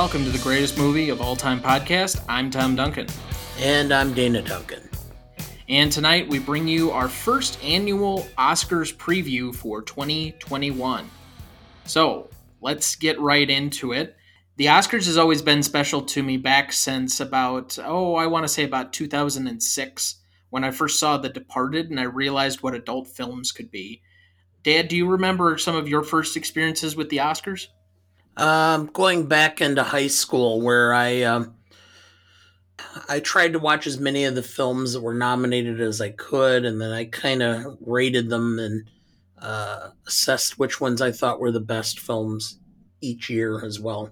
Welcome to the greatest movie of all time podcast. I'm Tom Duncan. And I'm Dana Duncan. And tonight we bring you our first annual Oscars preview for 2021. So let's get right into it. The Oscars has always been special to me back since about, oh, I want to say about 2006 when I first saw The Departed and I realized what adult films could be. Dad, do you remember some of your first experiences with the Oscars? Um, going back into high school, where I um, I tried to watch as many of the films that were nominated as I could, and then I kind of rated them and uh, assessed which ones I thought were the best films each year as well.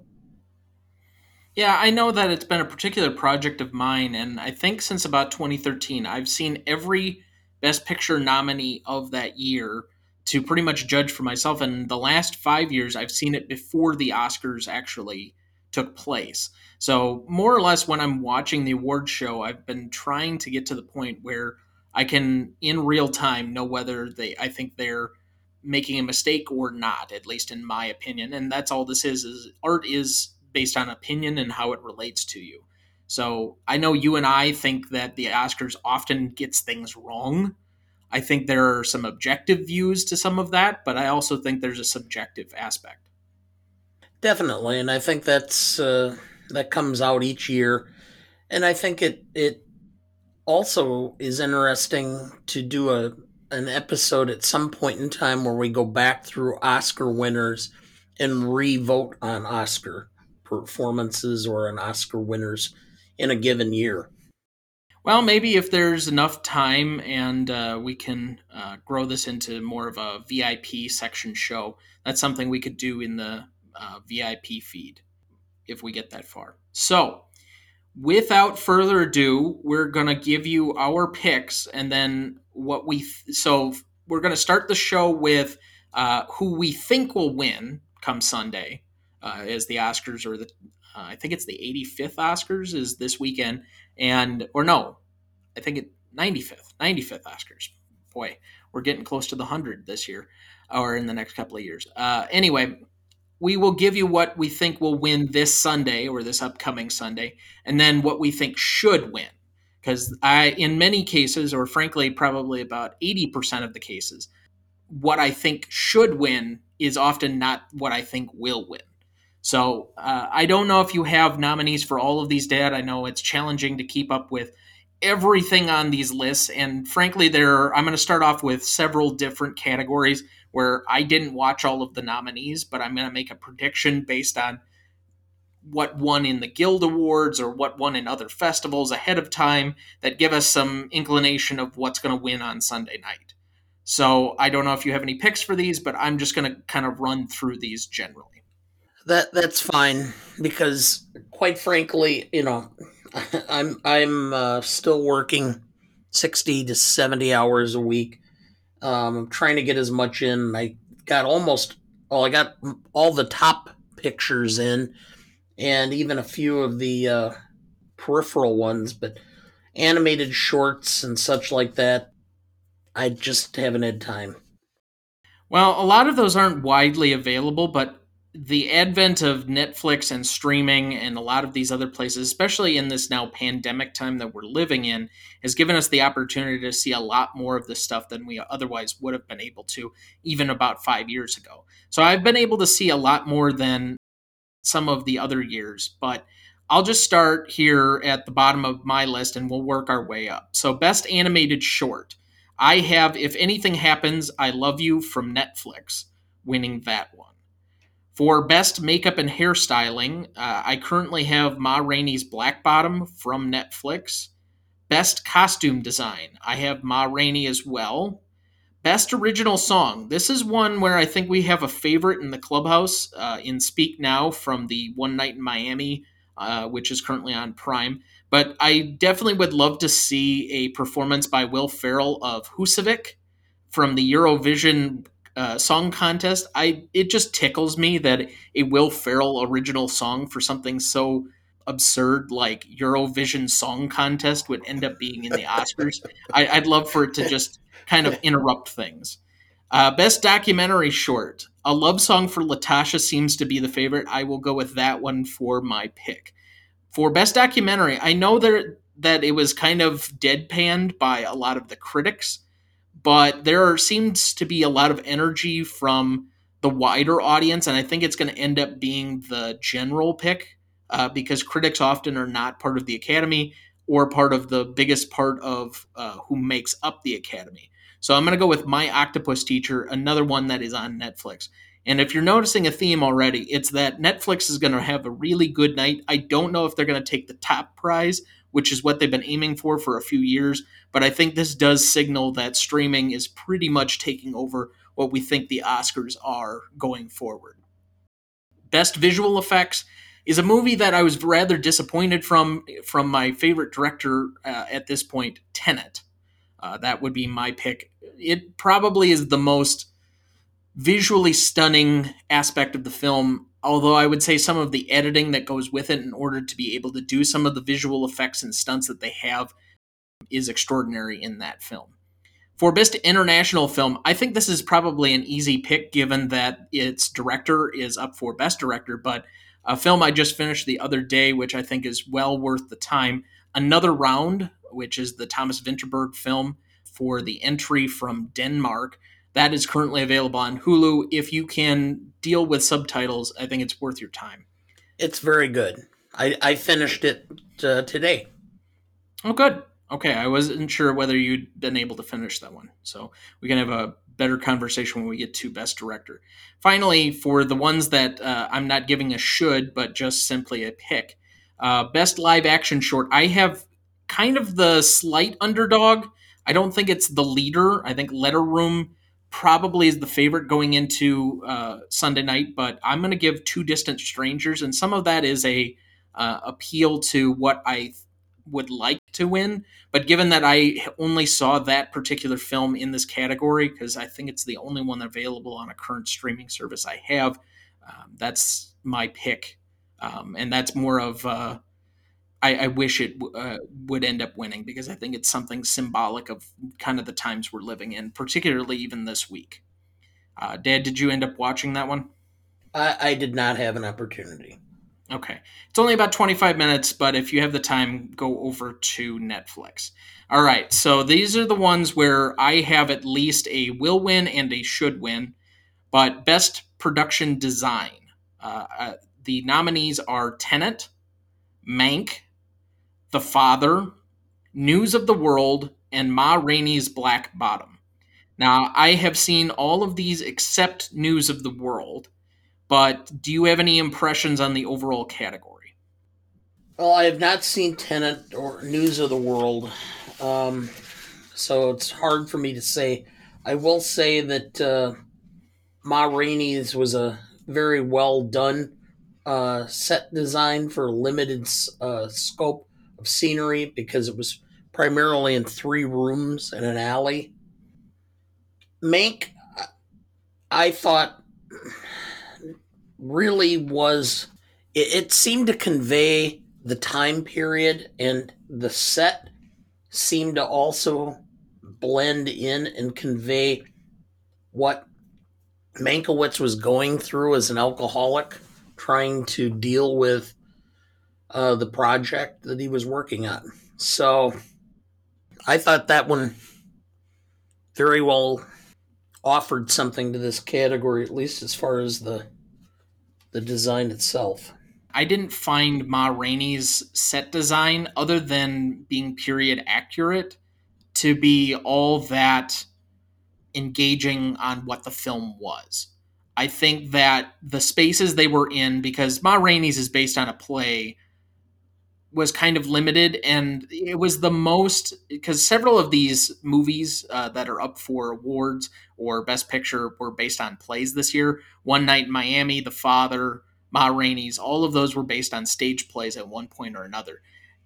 Yeah, I know that it's been a particular project of mine, and I think since about 2013, I've seen every Best Picture nominee of that year to pretty much judge for myself. And the last five years, I've seen it before the Oscars actually took place. So, more or less, when I'm watching the award show, I've been trying to get to the point where I can, in real time, know whether they, I think they're making a mistake or not, at least in my opinion. And that's all this is, is art is based on opinion and how it relates to you. So I know you and I think that the Oscars often gets things wrong I think there are some objective views to some of that, but I also think there's a subjective aspect. Definitely, and I think that's uh, that comes out each year, and I think it it also is interesting to do a an episode at some point in time where we go back through Oscar winners and re-vote on Oscar performances or on Oscar winners in a given year. Well, maybe if there's enough time and uh, we can uh, grow this into more of a VIP section show, that's something we could do in the uh, VIP feed if we get that far. So, without further ado, we're going to give you our picks and then what we. Th- so, we're going to start the show with uh, who we think will win come Sunday uh, as the Oscars or the. Uh, I think it's the 85th Oscars is this weekend and or no, I think it 95th, 95th Oscars. Boy, we're getting close to the 100 this year or in the next couple of years. Uh, anyway, we will give you what we think will win this Sunday or this upcoming Sunday, and then what we think should win. Because I, in many cases, or frankly, probably about 80% of the cases, what I think should win is often not what I think will win. So uh, I don't know if you have nominees for all of these, Dad. I know it's challenging to keep up with everything on these lists, and frankly, there I'm going to start off with several different categories where I didn't watch all of the nominees, but I'm going to make a prediction based on what won in the Guild Awards or what won in other festivals ahead of time that give us some inclination of what's going to win on Sunday night. So I don't know if you have any picks for these, but I'm just going to kind of run through these generally. That that's fine because, quite frankly, you know, I'm I'm uh, still working sixty to seventy hours a week. Um, I'm trying to get as much in. I got almost well, I got all the top pictures in, and even a few of the uh, peripheral ones, but animated shorts and such like that. I just haven't had time. Well, a lot of those aren't widely available, but the advent of Netflix and streaming and a lot of these other places, especially in this now pandemic time that we're living in, has given us the opportunity to see a lot more of this stuff than we otherwise would have been able to even about five years ago. So I've been able to see a lot more than some of the other years, but I'll just start here at the bottom of my list and we'll work our way up. So, best animated short. I have If Anything Happens, I Love You from Netflix winning that one. For best makeup and hairstyling, uh, I currently have Ma Rainey's Black Bottom from Netflix. Best costume design, I have Ma Rainey as well. Best original song, this is one where I think we have a favorite in the clubhouse uh, in Speak Now from the One Night in Miami, uh, which is currently on Prime. But I definitely would love to see a performance by Will Ferrell of Husavik from the Eurovision uh, song contest, I it just tickles me that a Will Ferrell original song for something so absurd like Eurovision Song Contest would end up being in the Oscars. I, would love for it to just kind of interrupt things. Uh, best documentary short. A love song for Latasha seems to be the favorite. I will go with that one for my pick. For best documentary, I know there that it was kind of deadpanned by a lot of the critics, but there seems to be a lot of energy from the wider audience, and I think it's going to end up being the general pick uh, because critics often are not part of the academy or part of the biggest part of uh, who makes up the academy. So I'm going to go with My Octopus Teacher, another one that is on Netflix. And if you're noticing a theme already, it's that Netflix is going to have a really good night. I don't know if they're going to take the top prize, which is what they've been aiming for for a few years, but I think this does signal that streaming is pretty much taking over what we think the Oscars are going forward. Best visual effects is a movie that I was rather disappointed from from my favorite director uh, at this point, Tenet. Uh, that would be my pick. It probably is the most visually stunning aspect of the film, although I would say some of the editing that goes with it in order to be able to do some of the visual effects and stunts that they have is extraordinary in that film. For Best International Film, I think this is probably an easy pick given that its director is up for Best Director, but a film I just finished the other day, which I think is well worth the time, Another Round, which is the Thomas Vinterberg film for the entry from Denmark. That is currently available on Hulu. If you can deal with subtitles, I think it's worth your time. It's very good. I, I finished it uh, today. Oh, good. Okay, I wasn't sure whether you'd been able to finish that one. So we can have a better conversation when we get to Best Director. Finally, for the ones that uh, I'm not giving a should, but just simply a pick, uh, Best Live Action Short, I have kind of the slight underdog. I don't think it's the leader. I think Letter Room probably is the favorite going into uh, Sunday night, but I'm going to give Two Distant Strangers, and some of that is a uh, appeal to what I would like to win. But given that I only saw that particular film in this category, because I think it's the only one available on a current streaming service I have, um, that's my pick. Um, and that's more of uh, I, I, wish it uh, would end up winning because I think it's something symbolic of kind of the times we're living in, particularly even this week. Uh, Dad, did you end up watching that one? I, I did not have an opportunity. Okay. It's only about 25 minutes, but if you have the time, go over to Netflix. All right. So these are the ones where I have at least a will win and a should win. But best production design. Uh, uh, the nominees are Tenet, Mank, The Father, News of the World, and Ma Rainey's Black Bottom. Now, I have seen all of these except News of the World but do you have any impressions on the overall category? Well, I have not seen Tenet or News of the World, um, so it's hard for me to say. I will say that uh, Ma Rainey's was a very well done uh, set design for limited uh, scope of scenery because it was primarily in three rooms and an alley. Mank, I thought really was it, it seemed to convey the time period and the set seemed to also blend in and convey what Mankiewicz was going through as an alcoholic, trying to deal with uh, the project that he was working on. So I thought that one very well offered something to this category, at least as far as the the design itself. I didn't find Ma Rainey's set design, other than being period accurate, to be all that engaging on what the film was. I think that the spaces they were in, because Ma Rainey's is based on a play, was kind of limited, and it was the most because several of these movies uh, that are up for awards or Best Picture were based on plays this year. One Night in Miami, The Father, Ma Rainey's, all of those were based on stage plays at one point or another.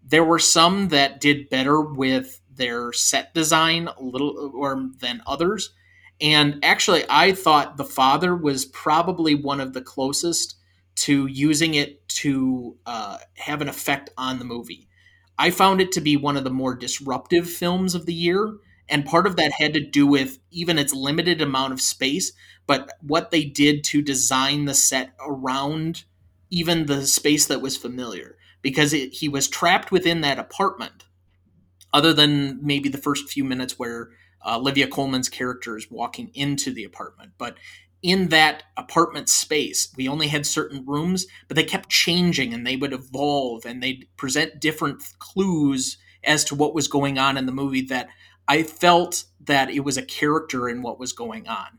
There were some that did better with their set design a little or than others. And actually, I thought The Father was probably one of the closest to using it to uh, have an effect on the movie. I found it to be one of the more disruptive films of the year, And part of that had to do with even its limited amount of space, but what they did to design the set around even the space that was familiar. Because it, he was trapped within that apartment, other than maybe the first few minutes where uh, Olivia Colman's character is walking into the apartment. But in that apartment space, we only had certain rooms, but they kept changing and they would evolve and they'd present different clues as to what was going on in the movie that I felt that it was a character in what was going on.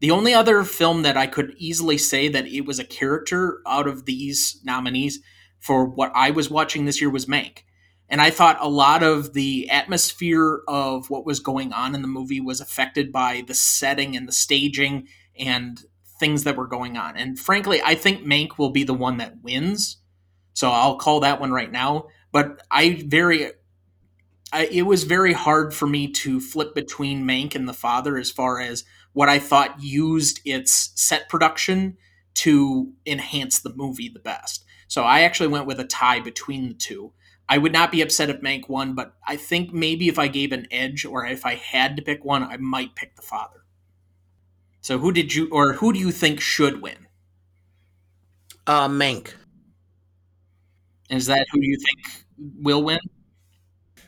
The only other film that I could easily say that it was a character out of these nominees for what I was watching this year was Mank. And I thought a lot of the atmosphere of what was going on in the movie was affected by the setting and the staging and things that were going on. And frankly, I think Mank will be the one that wins. So I'll call that one right now. But I very, I, it was very hard for me to flip between Mank and The Father as far as what I thought used its set production to enhance the movie the best. So I actually went with a tie between the two. I would not be upset if Mank won, but I think maybe if I gave an edge or if I had to pick one, I might pick the father. So who did you or who do you think should win? Uh, Mank. Is that who you think will win?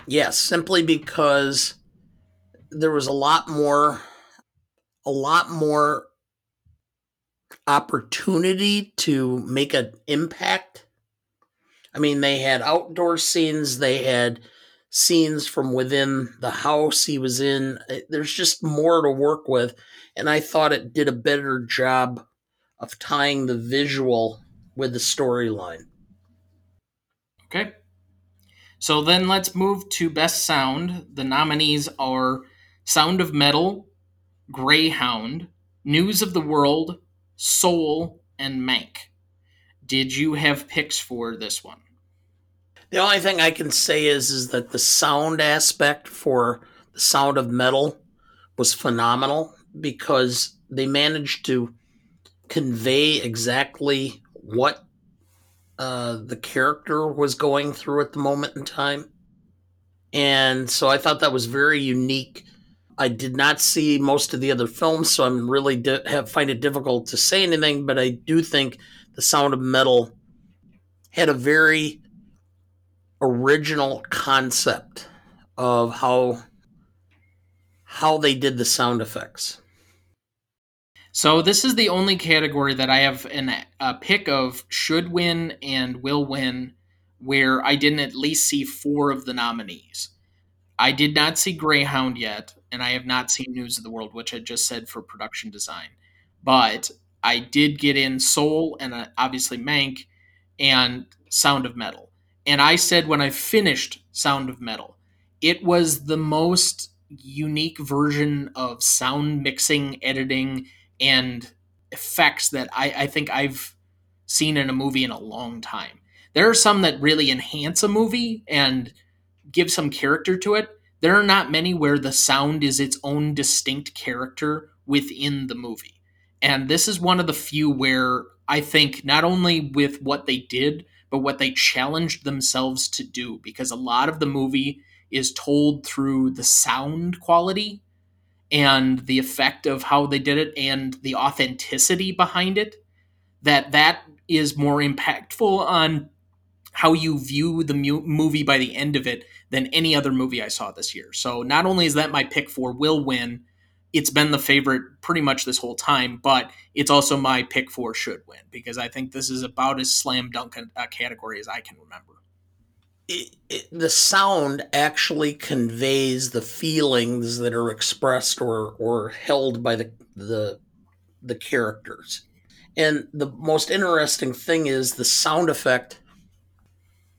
Yes, simply because there was a lot more a lot more opportunity to make an impact I mean, they had outdoor scenes, they had scenes from within the house he was in. There's just more to work with. And I thought it did a better job of tying the visual with the storyline. Okay. So then let's move to Best Sound. The nominees are Sound of Metal, Greyhound, News of the World, Soul, and Mank. Did you have picks for this one? The only thing I can say is is that the sound aspect for the sound of metal was phenomenal because they managed to convey exactly what uh, the character was going through at the moment in time. And so I thought that was very unique. I did not see most of the other films, so I'm really di- have, find it difficult to say anything. But I do think the Sound of Metal had a very original concept of how how they did the sound effects. So this is the only category that I have an, a pick of should win and will win where I didn't at least see four of the nominees. I did not see Greyhound yet, and I have not seen News of the World, which I just said for production design. But I did get in Soul and uh, obviously Mank and Sound of Metal. And I said when I finished Sound of Metal, it was the most unique version of sound mixing, editing, and effects that I, I think I've seen in a movie in a long time. There are some that really enhance a movie and give some character to it. There are not many where the sound is its own distinct character within the movie. And this is one of the few where I think not only with what they did, but what they challenged themselves to do, because a lot of the movie is told through the sound quality and the effect of how they did it and the authenticity behind it that that is more impactful on how you view the mu- movie by the end of it than any other movie I saw this year. So not only is that my pick for will win, it's been the favorite pretty much this whole time, but it's also my pick for should win because I think this is about as slam dunk a, category as I can remember. It, it, the sound actually conveys the feelings that are expressed or or held by the the the characters. And the most interesting thing is the sound effect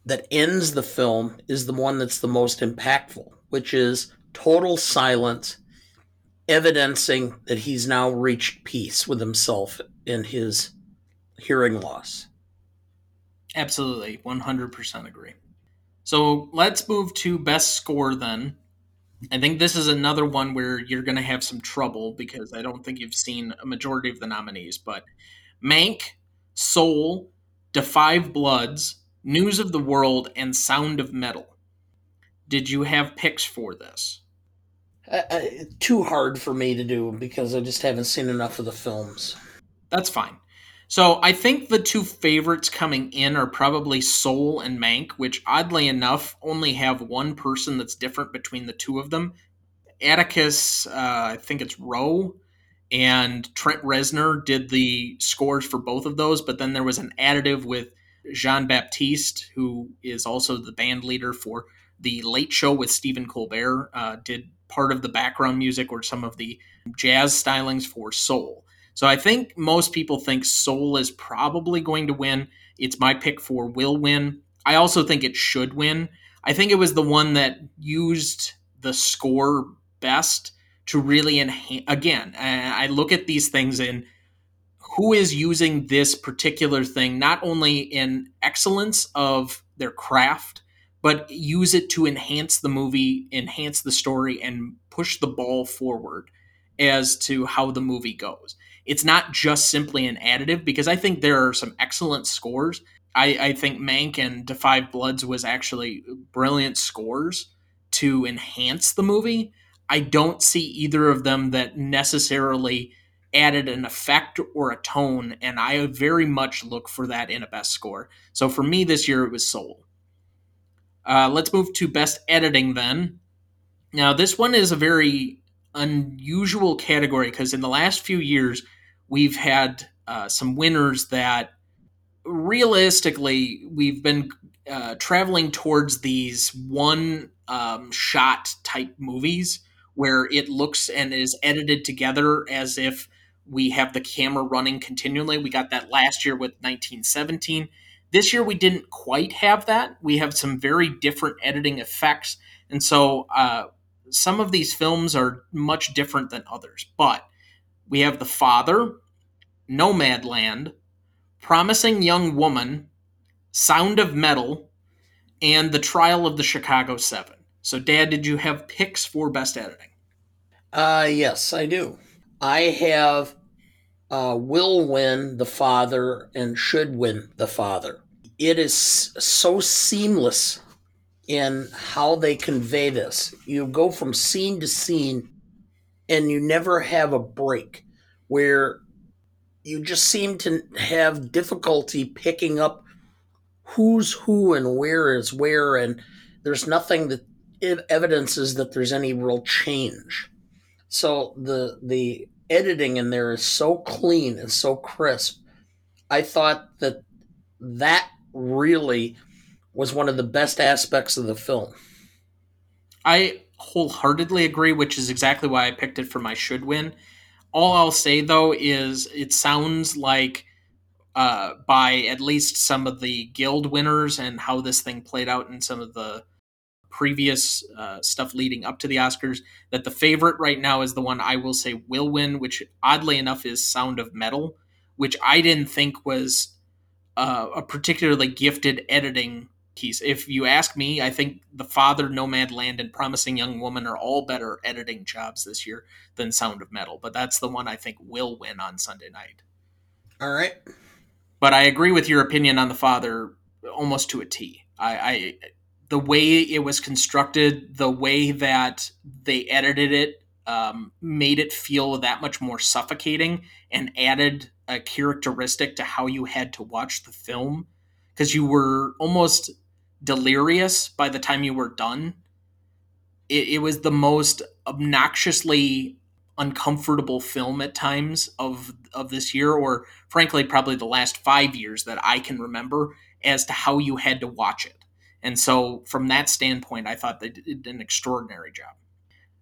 that ends the film is the one that's the most impactful, which is total silence evidencing that he's now reached peace with himself in his hearing loss. Absolutely, 100% agree. So let's move to best score then. I think this is another one where you're going to have some trouble because I don't think you've seen a majority of the nominees, but Mank, Soul, 5 Bloods, News of the World, and Sound of Metal. Did you have picks for this? Uh, uh, too hard for me to do because I just haven't seen enough of the films. That's fine. So I think the two favorites coming in are probably Soul and Mank, which oddly enough only have one person that's different between the two of them. Atticus, uh, I think it's Rowe, and Trent Reznor did the scores for both of those, but then there was an additive with Jon Batiste, who is also the band leader for the Late Show with Stephen Colbert, uh, did part of the background music or some of the jazz stylings for Soul. So I think most people think Soul is probably going to win. It's my pick for will win. I also think it should win. I think it was the one that used the score best to really enhance. Again, I look at these things and who is using this particular thing not only in excellence of their craft, but use it to enhance the movie, enhance the story, and push the ball forward as to how the movie goes. It's not just simply an additive because I think there are some excellent scores. I, I think Mank and 5 Bloods was actually brilliant scores to enhance the movie. I don't see either of them that necessarily added an effect or a tone, and I very much look for that in a best score. So for me this year, it was Soul. Uh, let's move to best editing then. Now, this one is a very unusual category because in the last few years, we've had uh, some winners that realistically we've been uh, traveling towards these one um, shot type movies where it looks and is edited together as if we have the camera running continually. We got that last year with 1917. This year we didn't quite have that. We have some very different editing effects. And so uh, some of these films are much different than others. But we have The Father, Nomadland, Promising Young Woman, Sound of Metal, and The Trial of the Chicago Seven. So, Dad, did you have picks for best editing? Uh, yes, I do. I have uh, will win the father and should win the father. It is so seamless in how they convey this. You go from scene to scene and you never have a break where you just seem to have difficulty picking up who's who and where is where and there's nothing that evidences that there's any real change so the the editing in there is so clean and so crisp. I thought that that really was one of the best aspects of the film. I wholeheartedly agree, which is exactly why I picked it for my should win. All I'll say though is it sounds like uh, by at least some of the guild winners and how this thing played out in some of the previous uh, stuff leading up to the Oscars that the favorite right now is the one I will say will win, which oddly enough is Sound of Metal, which I didn't think was uh, a particularly gifted editing piece. If you ask me, I think The Father, Nomadland, and Promising Young Woman are all better editing jobs this year than Sound of Metal, but that's the one I think will win on Sunday night. All right. But I agree with your opinion on The Father almost to a T. I, I the way it was constructed, the way that they edited it, um, made it feel that much more suffocating and added a characteristic to how you had to watch the film because you were almost delirious by the time you were done. It, it was the most obnoxiously uncomfortable film at times of of this year, or frankly, probably the last five years that I can remember, as to how you had to watch it. And so, from that standpoint, I thought they did an extraordinary job.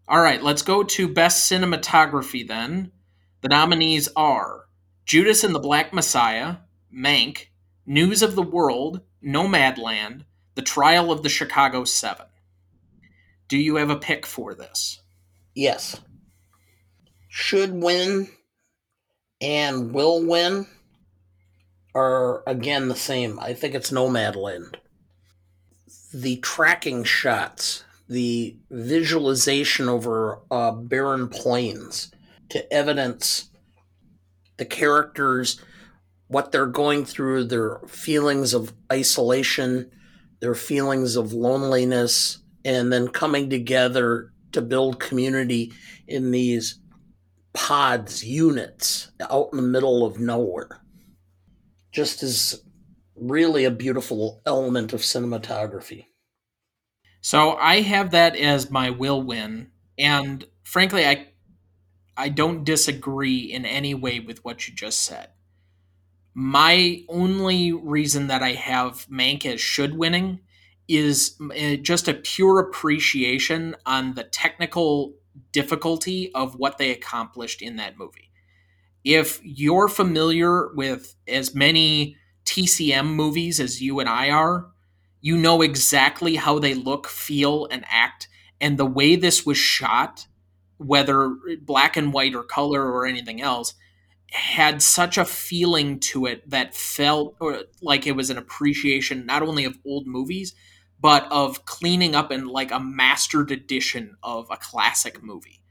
All right, let's go to Best Cinematography then. The nominees are Judas and the Black Messiah, Mank, News of the World, Nomadland, The Trial of the Chicago Seven. Do you have a pick for this? Yes. Should win and will win are again the same. I think it's Nomadland the tracking shots, the visualization over uh, barren plains to evidence the characters, what they're going through, their feelings of isolation, their feelings of loneliness, and then coming together to build community in these pods, units out in the middle of nowhere. Just as really a beautiful element of cinematography. So I have that as my will win, and frankly, I I don't disagree in any way with what you just said. My only reason that I have Mank as should winning is eh, just a pure appreciation on the technical difficulty of what they accomplished in that movie. If you're familiar with as many TCM movies as you and I are, you know exactly how they look, feel, and act. And the way this was shot, whether black and white or color or anything else, had such a feeling to it that felt like it was an appreciation not only of old movies, but of cleaning up in like a mastered edition of a classic movie.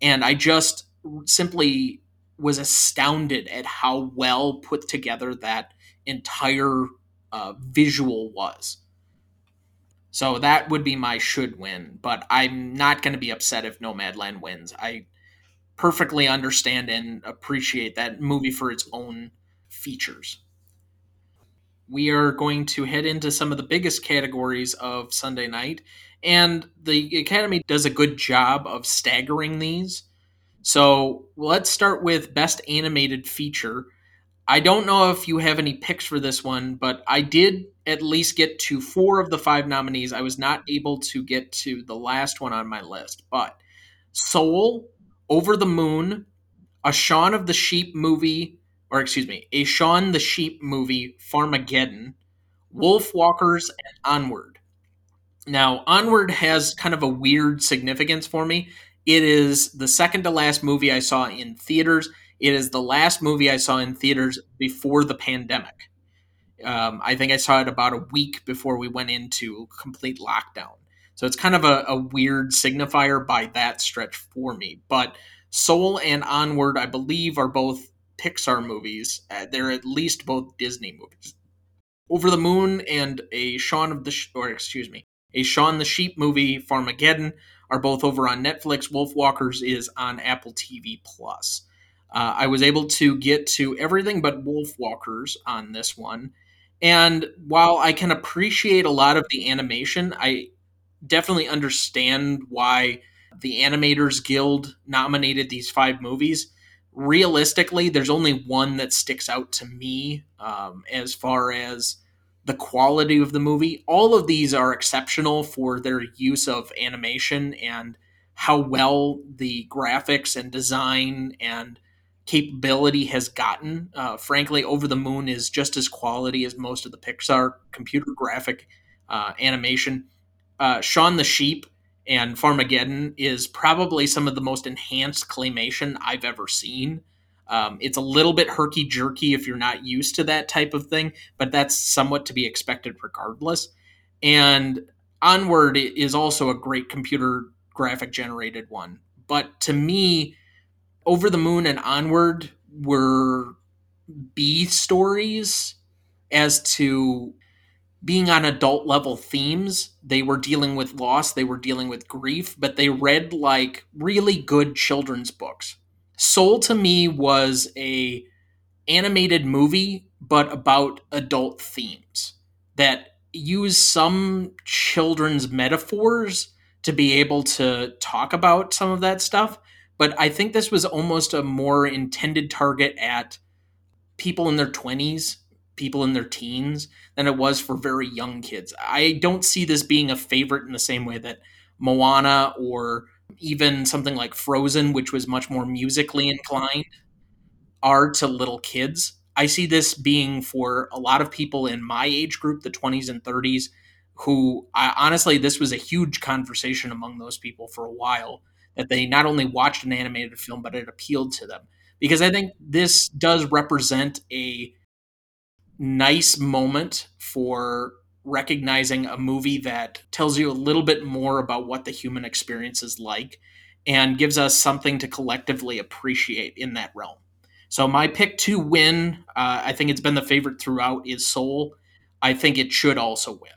And I just simply was astounded at how well put together that entire uh, visual was. So that would be my should win, but I'm not going to be upset if Nomadland wins. I perfectly understand and appreciate that movie for its own features we are going to head into some of the biggest categories of Sunday night. And the Academy does a good job of staggering these. So let's start with Best Animated Feature. I don't know if you have any picks for this one, but I did at least get to four of the five nominees. I was not able to get to the last one on my list, but Soul, Over the Moon, a Shaun of the Sheep movie, or excuse me, a Shaun the Sheep movie, Farmageddon, Wolfwalkers, and Onward. Now, Onward has kind of a weird significance for me. It is the second to last movie I saw in theaters. It is the last movie I saw in theaters before the pandemic. Um, I think I saw it about a week before we went into complete lockdown. So it's kind of a, a weird signifier by that stretch for me. But Soul and Onward, I believe, are both Pixar movies. Uh, they're at least both Disney movies. Over the Moon and a Shaun of the Sh- or excuse me, a Shaun the Sheep movie, Farmageddon, are both over on Netflix. Wolfwalkers is on Apple TV Plus. Uh, I was able to get to everything but Wolfwalkers on this one. And while I can appreciate a lot of the animation, I definitely understand why the Animators Guild nominated these five movies realistically, there's only one that sticks out to me um, as far as the quality of the movie. All of these are exceptional for their use of animation and how well the graphics and design and capability has gotten. Uh, frankly, Over the Moon is just as quality as most of the Pixar computer graphic uh, animation. Uh, Shaun the Sheep and Farmageddon is probably some of the most enhanced claymation I've ever seen. Um, it's a little bit herky jerky if you're not used to that type of thing, but that's somewhat to be expected regardless. And Onward is also a great computer graphic generated one. But to me, Over the Moon and Onward were B stories as to being on adult level themes. They were dealing with loss, they were dealing with grief, but they read like really good children's books. Soul to me was a animated movie but about adult themes that use some children's metaphors to be able to talk about some of that stuff, but I think this was almost a more intended target at people in their 20s people in their teens than it was for very young kids. I don't see this being a favorite in the same way that Moana or even something like Frozen, which was much more musically inclined, are to little kids. I see this being for a lot of people in my age group, the 20s and 30s, who I, honestly, this was a huge conversation among those people for a while that they not only watched an animated film, but it appealed to them. Because I think this does represent a nice moment for recognizing a movie that tells you a little bit more about what the human experience is like and gives us something to collectively appreciate in that realm. So, my pick to win, uh, I think it's been the favorite throughout, is Soul. I think it should also win.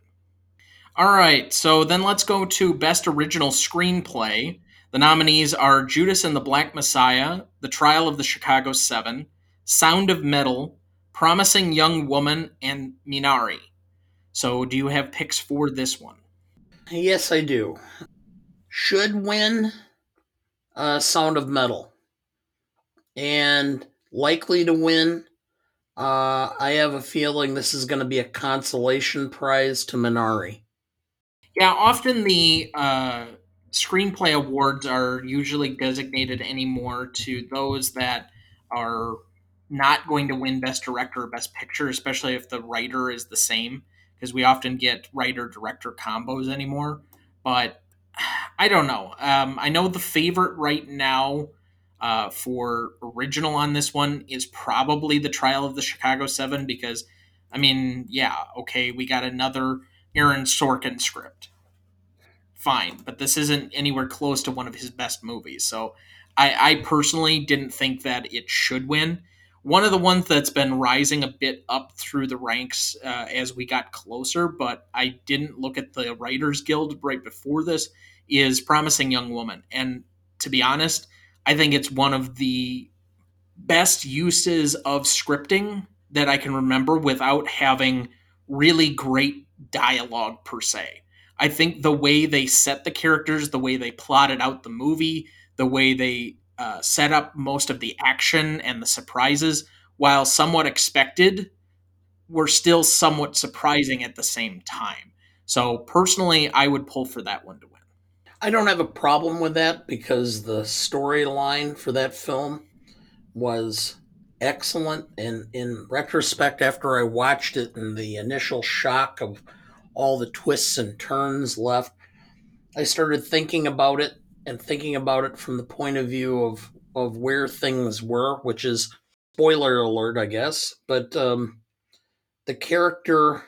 All right, so then let's go to Best Original Screenplay. The nominees are Judas and the Black Messiah, The Trial of the Chicago Seven, Sound of Metal, Promising Young Woman, and Minari. So, do you have picks for this one? Yes, I do. Should win uh, Sound of Metal. And likely to win. Uh, I have a feeling this is going to be a consolation prize to Minari. Yeah, often the uh, screenplay awards are usually designated anymore to those that are not going to win Best Director or Best Picture, especially if the writer is the same, because we often get writer director combos anymore. But I don't know. Um, I know the favorite right now uh, for original on this one is probably the Trial of the Chicago Seven because, I mean, yeah, okay, we got another Aaron Sorkin script. Fine, but this isn't anywhere close to one of his best movies. So I, I personally didn't think that it should win. One of the ones that's been rising a bit up through the ranks uh, as we got closer, but I didn't look at the Writers Guild right before this, is Promising Young Woman. And to be honest, I think it's one of the best uses of scripting that I can remember without having really great dialogue per se. I think the way they set the characters, the way they plotted out the movie, the way they uh, set up most of the action and the surprises, while somewhat expected, were still somewhat surprising at the same time. So personally, I would pull for that one to win. I don't have a problem with that because the storyline for that film was excellent. And in retrospect, after I watched it and the initial shock of all the twists and turns left, I started thinking about it and thinking about it from the point of view of, of where things were, which is spoiler alert, I guess. But um, the character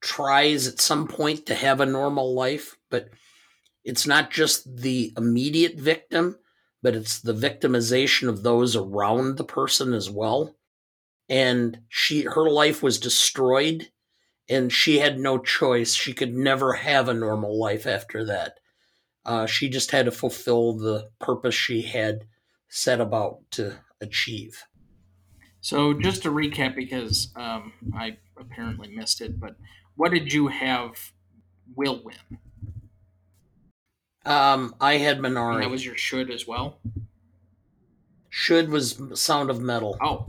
tries at some point to have a normal life, but it's not just the immediate victim, but it's the victimization of those around the person as well. And she her life was destroyed and she had no choice. She could never have a normal life after that. Uh, she just had to fulfill the purpose she had set about to achieve. So, just to recap, because um, I apparently missed it, but what did you have will win? Um, I had Minari. And that was your should as well. Should was Sound of Metal. Oh,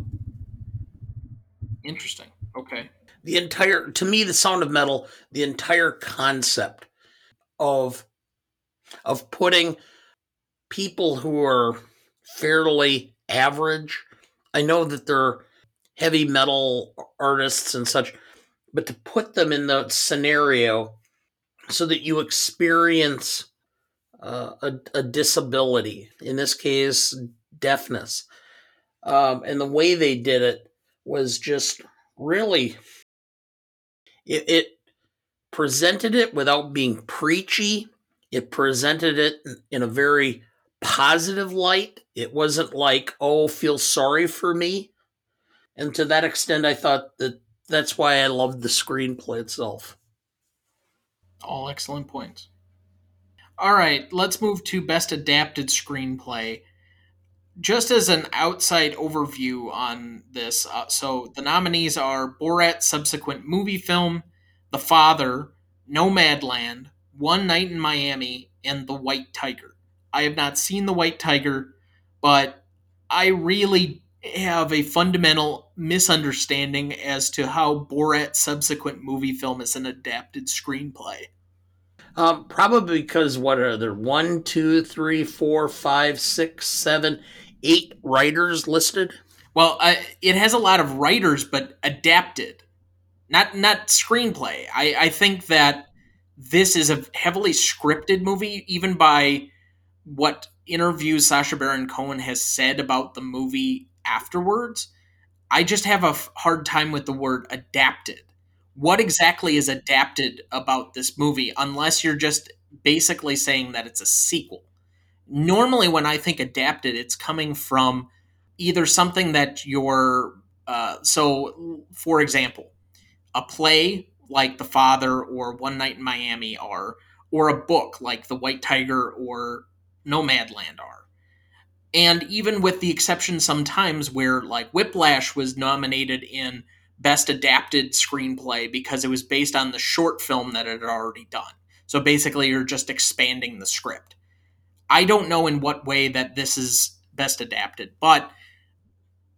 interesting. Okay. The entire, to me, the Sound of Metal, the entire concept of of putting people who are fairly average. I know that they're heavy metal artists and such, but to put them in the scenario so that you experience uh, a, a, disability, in this case, deafness. Um, and the way they did it was just really, it, it presented it without being preachy. It presented it in a very positive light. It wasn't like, oh, feel sorry for me. And to that extent, I thought that that's why I loved the screenplay itself. All excellent points. All right, let's move to best adapted screenplay. Just as an outside overview on this, uh, so the nominees are Borat subsequent movie film, The Father, Nomadland, One Night in Miami, and The White Tiger. I have not seen The White Tiger, but I really have a fundamental misunderstanding as to how Borat subsequent movie film is an adapted screenplay. Um, probably because what are there? One, two, three, four, five, six, seven, eight writers listed. Well, uh, it has a lot of writers, but adapted, not not screenplay. I, I think that this is a heavily scripted movie, even by what interviews Sacha Baron Cohen has said about the movie afterwards. I just have a hard time with the word adapted what exactly is adapted about this movie unless you're just basically saying that it's a sequel. Normally, when I think adapted, it's coming from either something that you're, uh, so for example, a play like The Father or One Night in Miami are, or a book like The White Tiger or Nomadland are. And even with the exception sometimes where like Whiplash was nominated in best adapted screenplay because it was based on the short film that it had already done. So basically you're just expanding the script. I don't know in what way that this is best adapted, but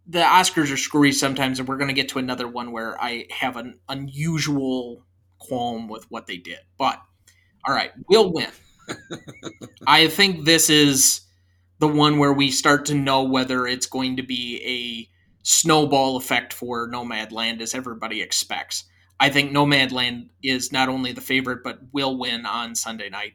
the Oscars are screwy sometimes, and we're going to get to another one where I have an unusual qualm with what they did. But all right, we'll win. I think this is the one where we start to know whether it's going to be a snowball effect for Nomadland as everybody expects. I think Nomadland is not only the favorite but will win on Sunday night.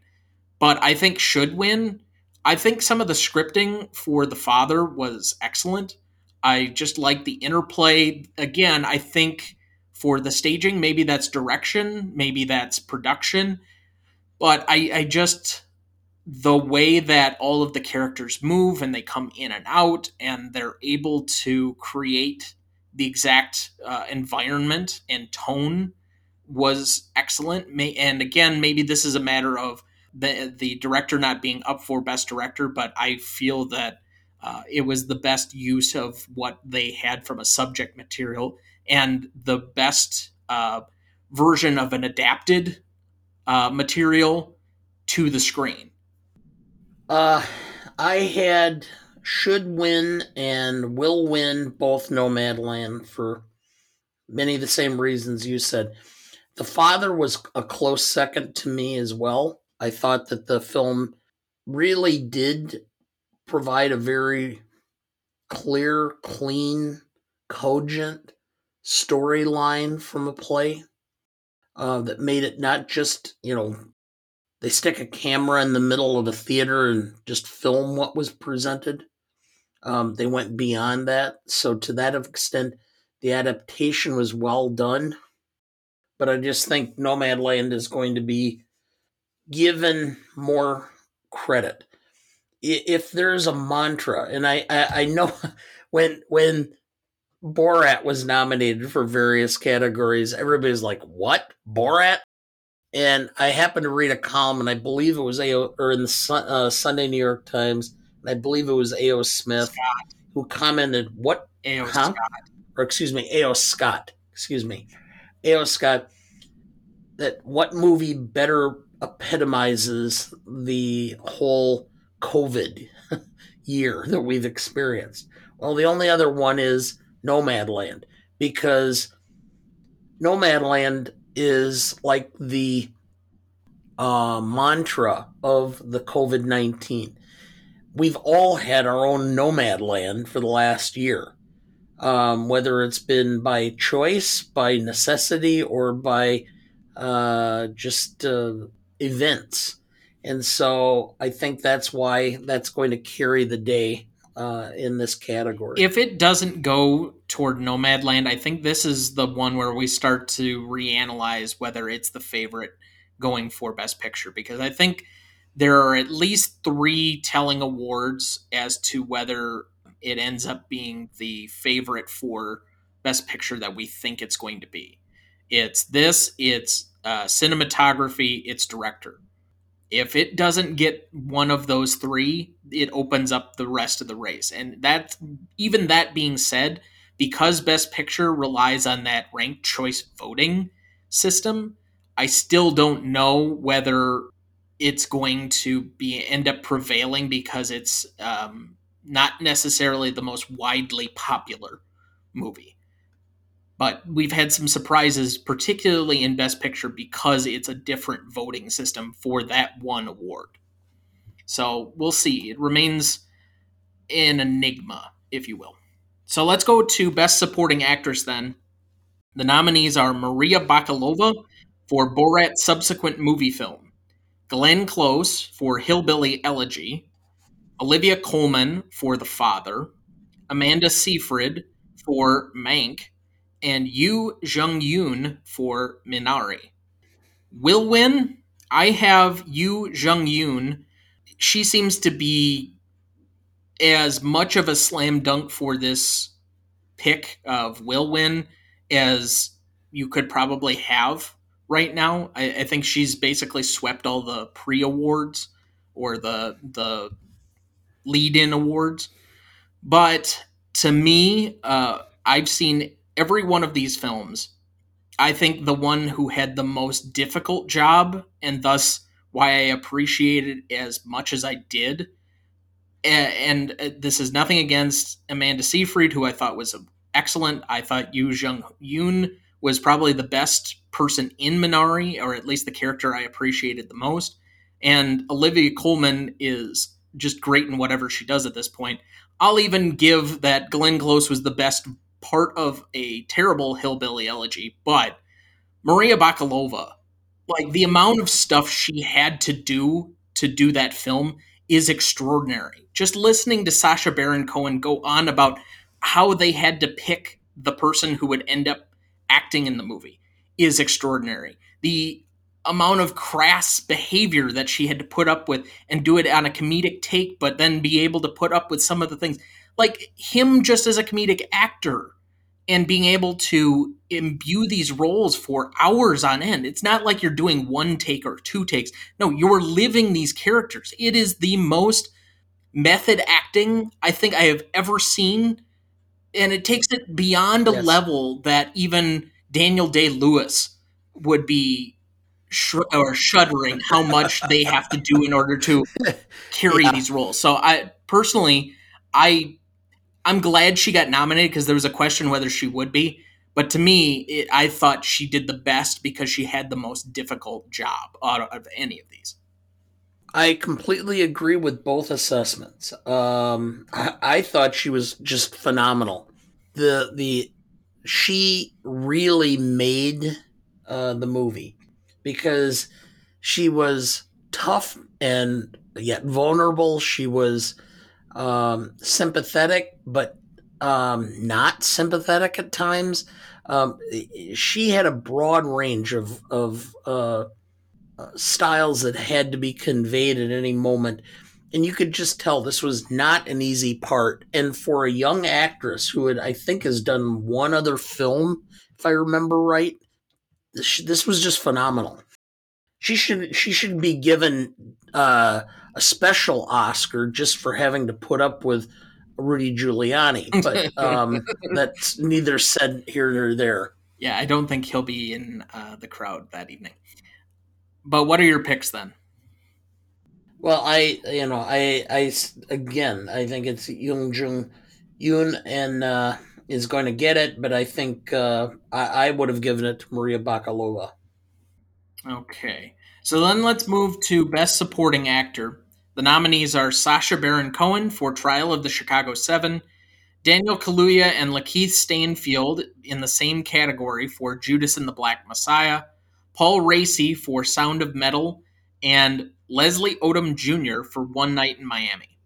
But I think should win. I think some of the scripting for The Father was excellent. I just like the interplay. Again, I think for the staging, maybe that's direction, maybe that's production, but I, I just the way that all of the characters move and they come in and out and they're able to create the exact uh, environment and tone was excellent. May, and again, maybe this is a matter of the the director not being up for best director, but I feel that uh, it was the best use of what they had from a subject material and the best uh, version of an adapted uh, material to the screen. Uh, I had should win and will win both Nomadland for many of the same reasons you said. The Father was a close second to me as well. I thought that the film really did provide a very clear, clean, cogent storyline from a play uh, that made it not just, you know, they stick a camera in the middle of a theater and just film what was presented. Um, they went beyond that. So, to that extent, the adaptation was well done. But I just think Nomadland is going to be given more credit. If there's a mantra, and I, I, I know when when Borat was nominated for various categories, everybody's like, "What Borat?" And I happened to read a column, and I believe it was A. or in the uh, Sunday New York Times, and I believe it was A.O. Smith Scott. who commented, "What A.O. Huh? Scott, or excuse me, A.O. Scott, excuse me, A.O. Scott." That what movie better epitomizes the whole COVID year that we've experienced? Well, the only other one is Nomadland because Nomadland is like the uh, mantra of the COVID 19. We've all had our own Nomadland for the last year, um, whether it's been by choice, by necessity, or by uh, just uh, events. And so I think that's why that's going to carry the day uh, in this category. If it doesn't go toward Nomadland, I think this is the one where we start to reanalyze whether it's the favorite going for Best Picture because I think there are at least three telling awards as to whether it ends up being the favorite for Best Picture that we think it's going to be. It's this, it's uh, cinematography, it's director. If it doesn't get one of those three, it opens up the rest of the race. And that, even that being said, because Best Picture relies on that ranked choice voting system, I still don't know whether it's going to be end up prevailing because it's um, not necessarily the most widely popular movie. But we've had some surprises, particularly in Best Picture, because it's a different voting system for that one award. So we'll see. It remains an enigma, if you will. So let's go to Best Supporting Actress then. The nominees are Maria Bakalova for Borat's subsequent movie film, Glenn Close for Hillbilly Elegy, Olivia Colman for The Father, Amanda Seyfried for Mank, and Yuh-jung Youn for Minari. Will win. I have Yuh-jung Youn. She seems to be as much of a slam dunk for this pick of will win as you could probably have right now. I, I think she's basically swept all the pre awards or the the lead in awards. But to me, uh, I've seen every one of these films. I think the one who had the most difficult job, and thus why I appreciate it as much as I did. And, and uh, this is nothing against Amanda Seyfried, who I thought was excellent. I thought Yu Jung Yoon was probably the best person in Minari, or at least the character I appreciated the most. And Olivia Colman is just great in whatever she does at this point. I'll even give that Glenn Close was the best part of a terrible hillbilly elegy, but Maria Bakalova, like the amount of stuff she had to do to do that film is extraordinary. Just listening to Sacha Baron Cohen go on about how they had to pick the person who would end up acting in the movie is extraordinary. The amount of crass behavior that she had to put up with and do it on a comedic take, but then be able to put up with some of the things. Like him just as a comedic actor and being able to imbue these roles for hours on end. It's not like you're doing one take or two takes. No, you're living these characters. It is the most method acting I think I have ever seen. And it takes it beyond a yes. level that even Daniel Day Lewis would be sh- or shuddering how much they have to do in order to carry yeah. these roles. So I personally, I I'm glad she got nominated because there was a question whether she would be. But to me, it, I thought she did the best because she had the most difficult job out of any of these. I completely agree with both assessments. Um, I, I thought she was just phenomenal. The the she really made uh, the movie because she was tough and yet vulnerable. She was um, sympathetic, but um, not sympathetic at times. Um, she had a broad range of of uh, styles that had to be conveyed at any moment, and you could just tell this was not an easy part. And for a young actress who had, I think, has done one other film, if I remember right, this, this was just phenomenal. She should she should be given uh, a special Oscar just for having to put up with Rudy Giuliani, but um, that's neither said here nor there. Yeah, I don't think he'll be in uh, the crowd that evening. But what are your picks then? Well, I you know I I again I think it's Jung Jung Yoon and uh, is going to get it, but I think uh, I, I would have given it to Maria Bakalova. Okay. So then let's move to Best Supporting Actor. The nominees are Sacha Baron Cohen for Trial of the Chicago Seven, Daniel Kaluuya and Lakeith Stanfield in the same category for Judas and the Black Messiah, Paul Raci for Sound of Metal, and Leslie Odom Jr. for One Night in Miami.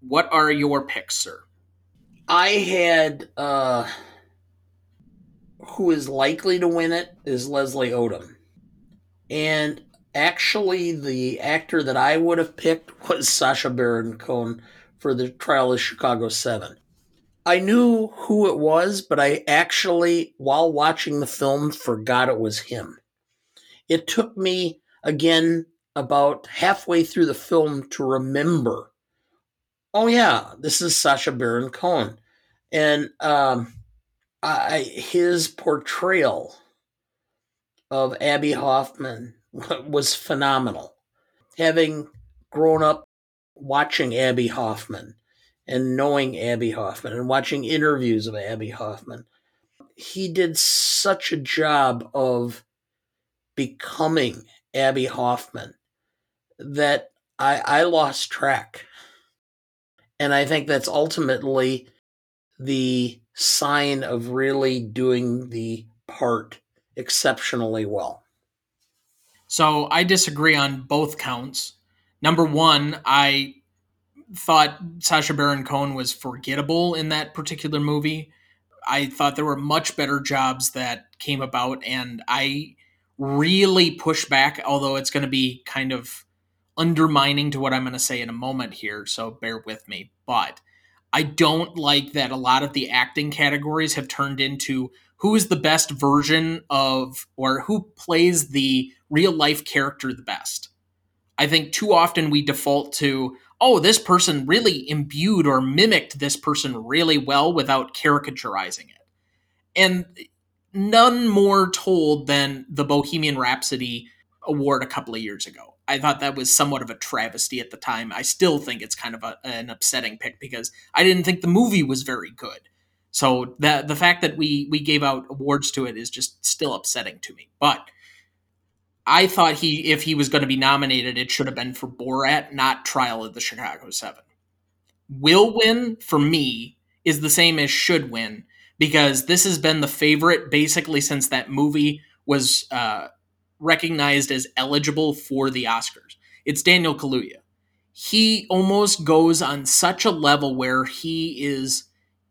What are your picks, sir? I had uh, who is likely to win it is Leslie Odom. And actually, the actor that I would have picked was Sacha Baron Cohen for the trial of Chicago 7. I knew who it was, but I actually, while watching the film, forgot it was him. It took me, again, about halfway through the film to remember oh, yeah, this is Sacha Baron Cohen. And um, I, his portrayal of Abbie Hoffman was phenomenal. Having grown up watching Abbie Hoffman and knowing Abbie Hoffman and watching interviews of Abbie Hoffman, he did such a job of becoming Abbie Hoffman that I, I lost track. And I think that's ultimately the sign of really doing the part exceptionally well. So I disagree on both counts. Number one, I thought Sacha Baron Cohen was forgettable in that particular movie. I thought there were much better jobs that came about, and I really push back, although it's going to be kind of undermining to what I'm going to say in a moment here, so bear with me. But I don't like that a lot of the acting categories have turned into who is the best version of or who plays the real life character the best. I think too often we default to oh, this person really imbued or mimicked this person really well without caricaturizing it. And none more told than the Bohemian Rhapsody award a couple of years ago. I thought that was somewhat of a travesty at the time. I still think it's kind of a, an upsetting pick because I didn't think the movie was very good. So the the fact that we we gave out awards to it is just still upsetting to me. But I thought he if he was going to be nominated, it should have been for Borat, not Trial of the Chicago Seven. Will win for me is the same as should win because this has been the favorite basically since that movie was uh, recognized as eligible for the Oscars. It's Daniel Kaluuya. He almost goes on such a level where he is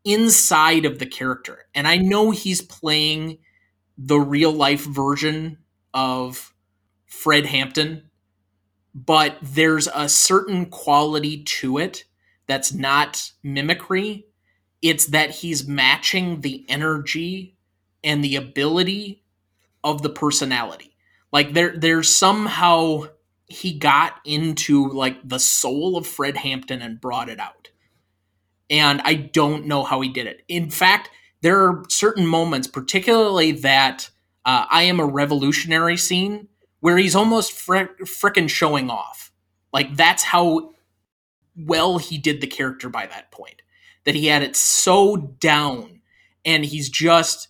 inside of the character. And I know he's playing the real life version of Fred Hampton, but there's a certain quality to it that's not mimicry. It's that he's matching the energy and the ability of the personality. Like there there's somehow he got into like the soul of Fred Hampton and brought it out. And I don't know how he did it. In fact, there are certain moments, particularly that uh, I am a revolutionary scene, where he's almost fr- frickin' showing off. Like that's how well he did the character by that point. That he had it so down, and he's just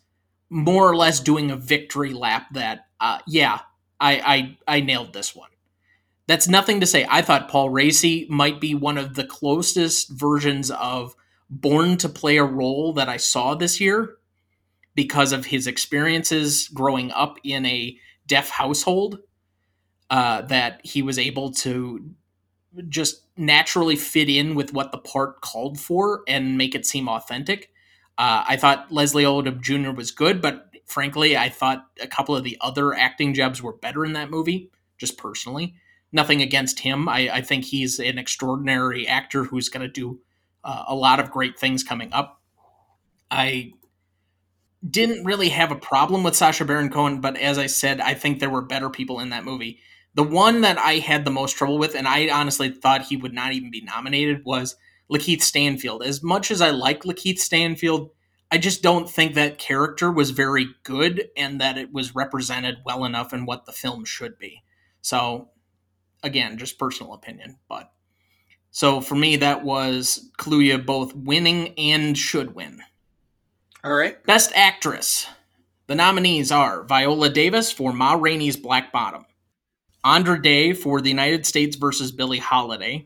more or less doing a victory lap. That uh, yeah, I, I I nailed this one. That's nothing to say. I thought Paul Raci might be one of the closest versions of Born to Play a Role that I saw this year because of his experiences growing up in a deaf household. Uh, that he was able to just naturally fit in with what the part called for and make it seem authentic. Uh, I thought Leslie Odom Jr. was good, but frankly, I thought a couple of the other acting jobs were better in that movie, just personally. Nothing against him. I, I think he's an extraordinary actor who's going to do uh, a lot of great things coming up. I didn't really have a problem with Sacha Baron Cohen, but as I said, I think there were better people in that movie. The one that I had the most trouble with, and I honestly thought he would not even be nominated, was Lakeith Stanfield. As much as I like Lakeith Stanfield, I just don't think that character was very good and that it was represented well enough in what the film should be. So, again, just personal opinion. But so for me, that was Kaluuya both winning and should win. All right. Best Actress. The nominees are Viola Davis for Ma Rainey's Black Bottom, Andra Day for The United States versus Billie Holiday,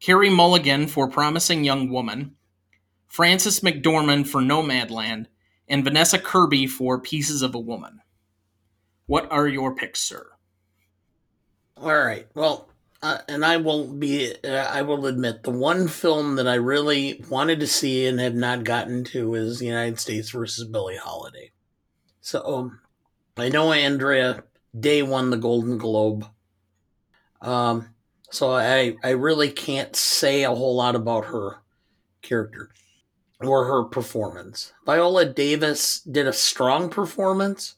Carey Mulligan for Promising Young Woman, Frances McDormand for Nomadland, and Vanessa Kirby for Pieces of a Woman. What are your picks, sir? All right. Well, uh, and I will be, uh, I will admit, the one film that I really wanted to see and have not gotten to is United States versus Billie Holiday. So um, I know Andrea Day won the Golden Globe. Um, so I, I really can't say a whole lot about her character or her performance. Viola Davis did a strong performance,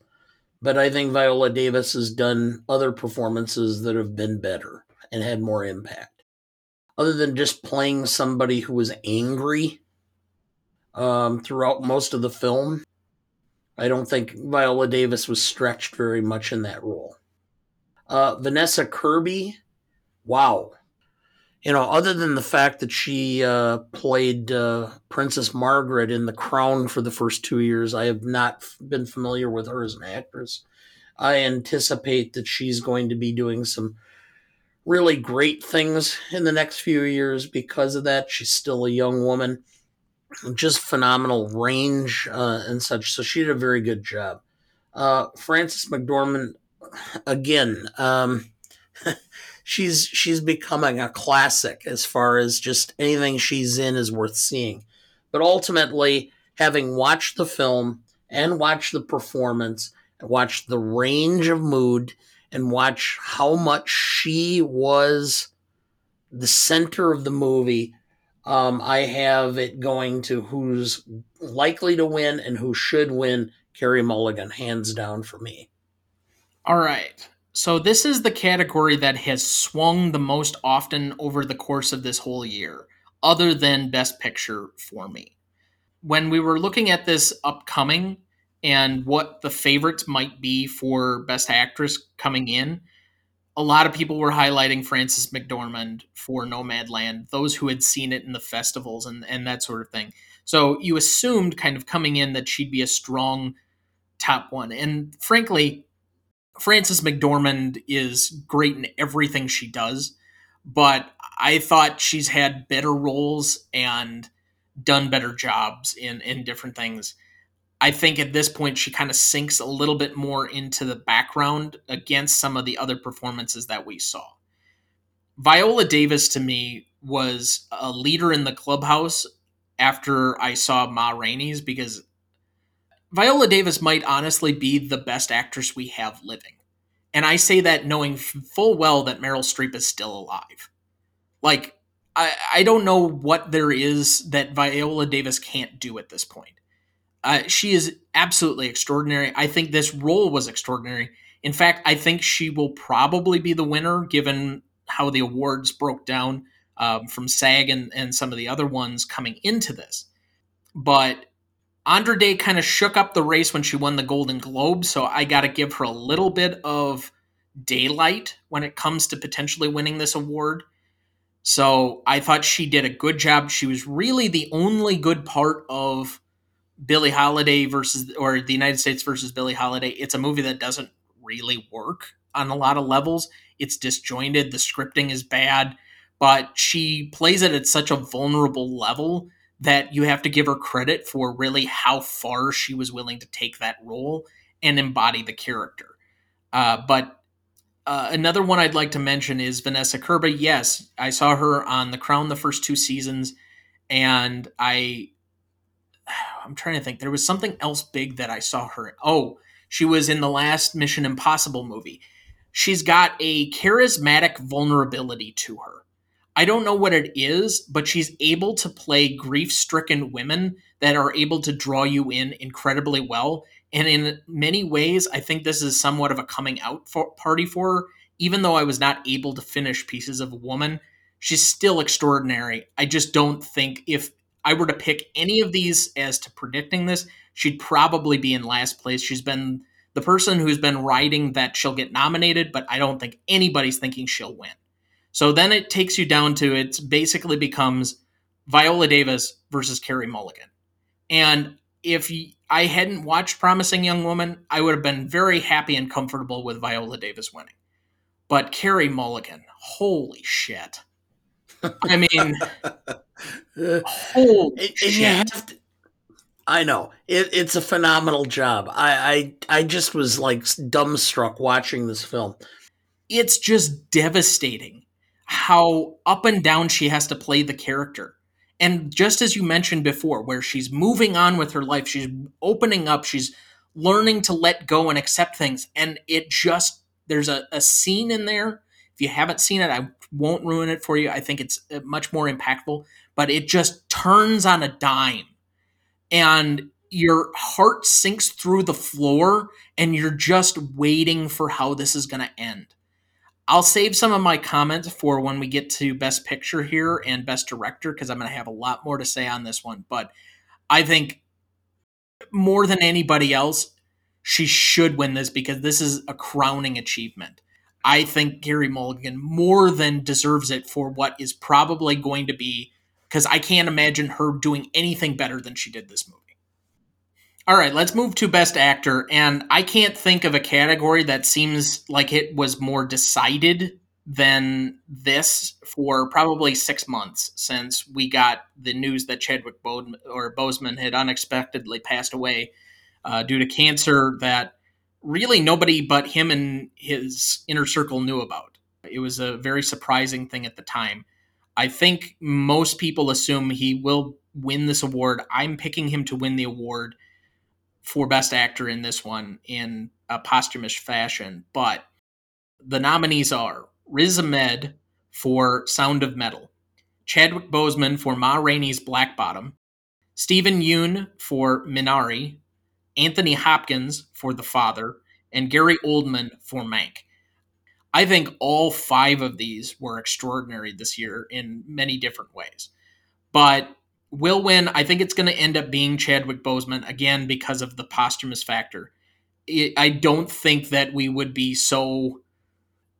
but I think Viola Davis has done other performances that have been better and had more impact. Other than just playing somebody who was angry um, throughout most of the film, I don't think Viola Davis was stretched very much in that role. Uh, Vanessa Kirby, wow, you know, other than the fact that she uh, played uh, Princess Margaret in The Crown for the first two years, I have not been familiar with her as an actress. I anticipate that she's going to be doing some really great things in the next few years because of that. She's still a young woman, just phenomenal range uh, and such. So she did a very good job. Uh, Frances McDormand, again, um, she's she's becoming a classic as far as just anything she's in is worth seeing. But ultimately, having watched the film and watched the performance, watched the range of mood, and watch how much she was the center of the movie, um, I have it going to who's likely to win and who should win. Carey Mulligan, hands down for me. All right. So this is the category that has swung the most often over the course of this whole year, other than Best Picture for me. When we were looking at this upcoming and what the favorites might be for Best Actress coming in, a lot of people were highlighting Frances McDormand for Nomadland, those who had seen it in the festivals and, and that sort of thing. So you assumed kind of coming in that she'd be a strong top one. And frankly, Frances McDormand is great in everything she does, but I thought she's had better roles and done better jobs in in different things. I think at this point she kind of sinks a little bit more into the background against some of the other performances that we saw. Viola Davis to me was a leader in the clubhouse after I saw Ma Rainey's because Viola Davis might honestly be the best actress we have living. And I say that knowing full well that Meryl Streep is still alive. Like, I, I don't know what there is that Viola Davis can't do at this point. Uh, she is absolutely extraordinary. I think this role was extraordinary. In fact, I think she will probably be the winner given how the awards broke down um, from SAG and, and some of the other ones coming into this. But Andra Day kind of shook up the race when she won the Golden Globe, so I got to give her a little bit of daylight when it comes to potentially winning this award. So I thought she did a good job. She was really the only good part of Billie Holiday versus or the United States versus Billie Holiday. It's a movie that doesn't really work on a lot of levels. It's disjointed, the scripting is bad, but she plays it at such a vulnerable level that you have to give her credit for really how far she was willing to take that role and embody the character. Uh, but uh, another one I'd like to mention is Vanessa Kirby. Yes, I saw her on The Crown the first two seasons, and I I'm trying to think. There was something else big that I saw her. In. Oh, she was in the last Mission Impossible movie. She's got a charismatic vulnerability to her. I don't know what it is, but she's able to play grief stricken women that are able to draw you in incredibly well. And in many ways, I think this is somewhat of a coming out for, party for her. Even though I was not able to finish Pieces of a Woman, she's still extraordinary. I just don't think if I were to pick any of these as to predicting this, she'd probably be in last place. She's been the person who's been writing that she'll get nominated, but I don't think anybody's thinking she'll win. So then it takes you down to it basically becomes Viola Davis versus Carey Mulligan. And if I hadn't watched Promising Young Woman, I would have been very happy and comfortable with Viola Davis winning. But Carey Mulligan, holy shit. I mean, holy shit. To, I know it, it's a phenomenal job. I, I I just was like dumbstruck watching this film. It's just devastating how up and down she has to play the character. And just as you mentioned before, where she's moving on with her life, she's opening up, she's learning to let go and accept things. And it just, there's a, a scene in there. If you haven't seen it, I won't ruin it for you. I think it's uh, much more impactful, but it just turns on a dime. And your heart sinks through the floor, and you're just waiting for how this is going to end. I'll save some of my comments for when we get to Best Picture here and Best Director because I'm going to have a lot more to say on this one. But I think more than anybody else, she should win this because this is a crowning achievement. I think Carey Mulligan more than deserves it for what is probably going to be because I can't imagine her doing anything better than she did this movie. All right, let's move to Best Actor. And I can't think of a category that seems like it was more decided than this for probably six months since we got the news that Chadwick or Boseman had unexpectedly passed away uh, due to cancer that really nobody but him and his inner circle knew about. It was a very surprising thing at the time. I think most people assume he will win this award. I'm picking him to win the award for Best Actor in this one in a posthumous fashion. But the nominees are Riz Ahmed for Sound of Metal, Chadwick Boseman for Ma Rainey's Black Bottom, Stephen Yeun for Minari, Anthony Hopkins for The Father, and Gary Oldman for Mank. I think all five of these were extraordinary this year in many different ways. But will win. I think it's going to end up being Chadwick Boseman again because of the posthumous factor. It, I don't think that we would be so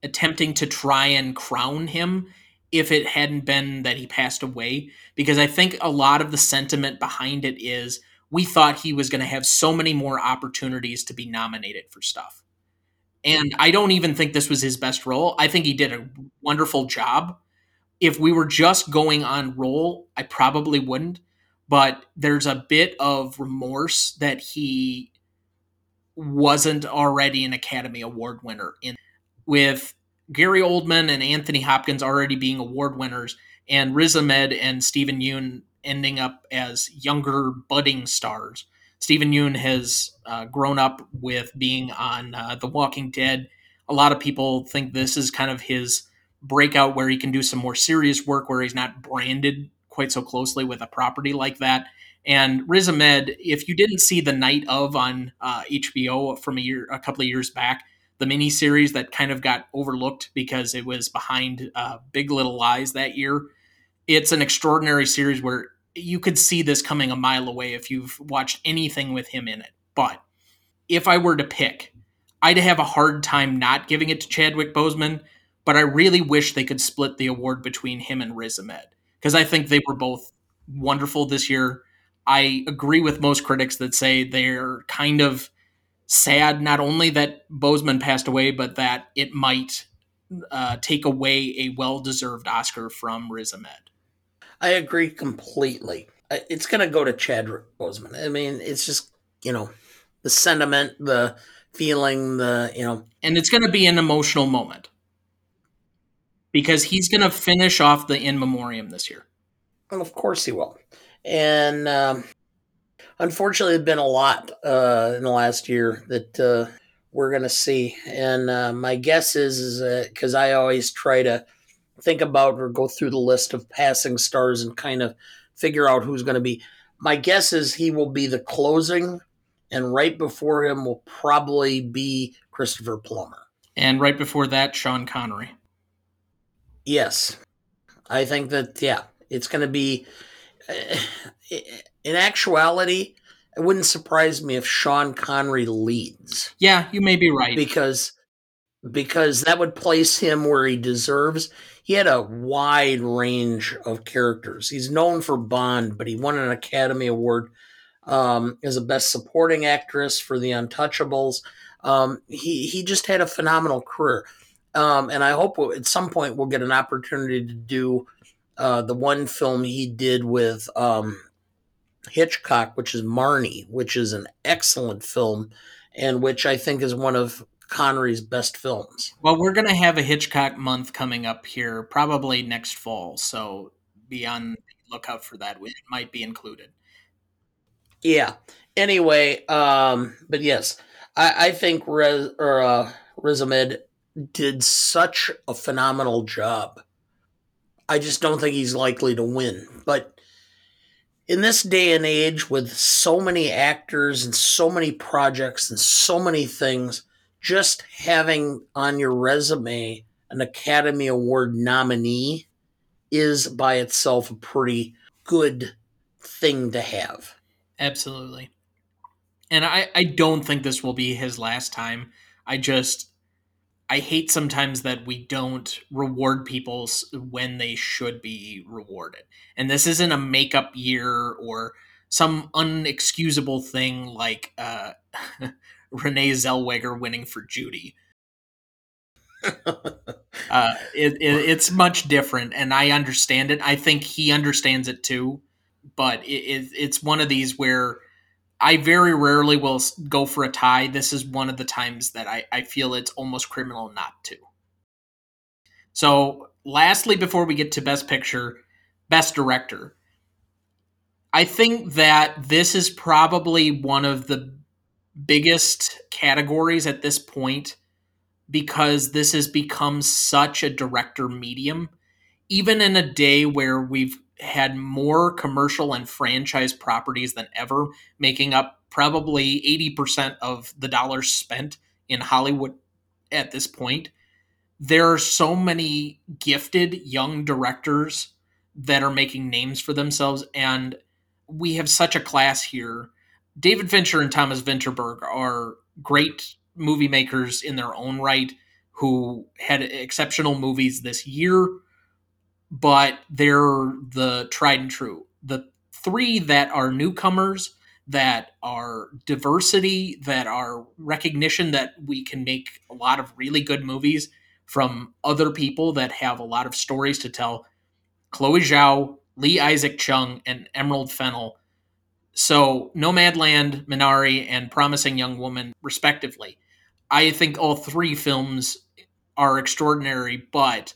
attempting to try and crown him if it hadn't been that he passed away because I think a lot of the sentiment behind it is we thought he was going to have so many more opportunities to be nominated for stuff. And I don't even think this was his best role. I think he did a wonderful job. If we were just going on role, I probably wouldn't. But there's a bit of remorse that he wasn't already an Academy Award winner in with Gary Oldman and Anthony Hopkins already being award winners, and Riz Ahmed and Stephen Yeun ending up as younger budding stars. Stephen Yeun has uh, grown up with being on uh, The Walking Dead. A lot of people think this is kind of his breakout where he can do some more serious work where he's not branded quite so closely with a property like that. And Riz Ahmed, if you didn't see The Night of on uh, HBO from a year, a couple of years back, the mini series that kind of got overlooked because it was behind uh, Big Little Lies that year. It's an extraordinary series where you could see this coming a mile away if you've watched anything with him in it. But if I were to pick, I'd have a hard time not giving it to Chadwick Boseman, but I really wish they could split the award between him and Riz Ahmed because I think they were both wonderful this year. I agree with most critics that say they're kind of sad not only that Boseman passed away, but that it might uh, take away a well deserved Oscar from Riz Ahmed. I agree completely. It's going to go to Chadwick Boseman. I mean, it's just, you know, the sentiment, the feeling, the, you know. And it's going to be an emotional moment because he's going to finish off the in memoriam this year. Well, of course he will. And um, unfortunately, there's been a lot uh, in the last year that uh, we're going to see. And uh, my guess is, is because I always try to think about or go through the list of passing stars and kind of figure out who's going to be. My guess is he will be the closing, and right before him will probably be Christopher Plummer. And right before that, Sean Connery. Yes. I think that, yeah, it's going to be. In actuality, it wouldn't surprise me if Sean Connery leads. Yeah, you may be right. Because because that would place him where he deserves. He had a wide range of characters. He's known for Bond, but he won an Academy Award um, as a Best Supporting Actress for The Untouchables. Um, he he just had a phenomenal career, um, and I hope at some point we'll get an opportunity to do uh, the one film he did with um, Hitchcock, which is Marnie, which is an excellent film, and which I think is one of Connery's best films. Well, we're going to have a Hitchcock month coming up here, probably next fall. So be on lookout for that. It might be included. Yeah. Anyway, um, but yes, I, I think Rez, or, uh, Riz Ahmed did such a phenomenal job. I just don't think he's likely to win. But in this day and age, with so many actors and so many projects and so many things, just having on your resume an Academy Award nominee is by itself a pretty good thing to have. Absolutely. And I, I don't think this will be his last time. I just I hate sometimes that we don't reward people when they should be rewarded. And this isn't a makeup year or some unexcusable thing like uh, Renee Zellweger winning for Judy. uh, it, it, it's much different, and I understand it. I think he understands it too, but it, it's one of these where I very rarely will go for a tie. This is one of the times that I, I feel it's almost criminal not to. So, lastly, before we get to Best Picture, Best Director, I think that this is probably one of the biggest categories at this point because this has become such a director medium. Even in a day where we've had more commercial and franchise properties than ever, making up probably 80% of the dollars spent in Hollywood at this point. there are so many gifted young directors that are making names for themselves and we have such a class here david fincher and thomas vinterberg are great movie makers in their own right who had exceptional movies this year but they're the tried and true the three that are newcomers that are diversity that are recognition that we can make a lot of really good movies from other people that have a lot of stories to tell Chloe Zhao, Lee Isaac Chung, and Emerald Fennell. So, Nomadland, Minari, and Promising Young Woman, respectively. I think all three films are extraordinary, but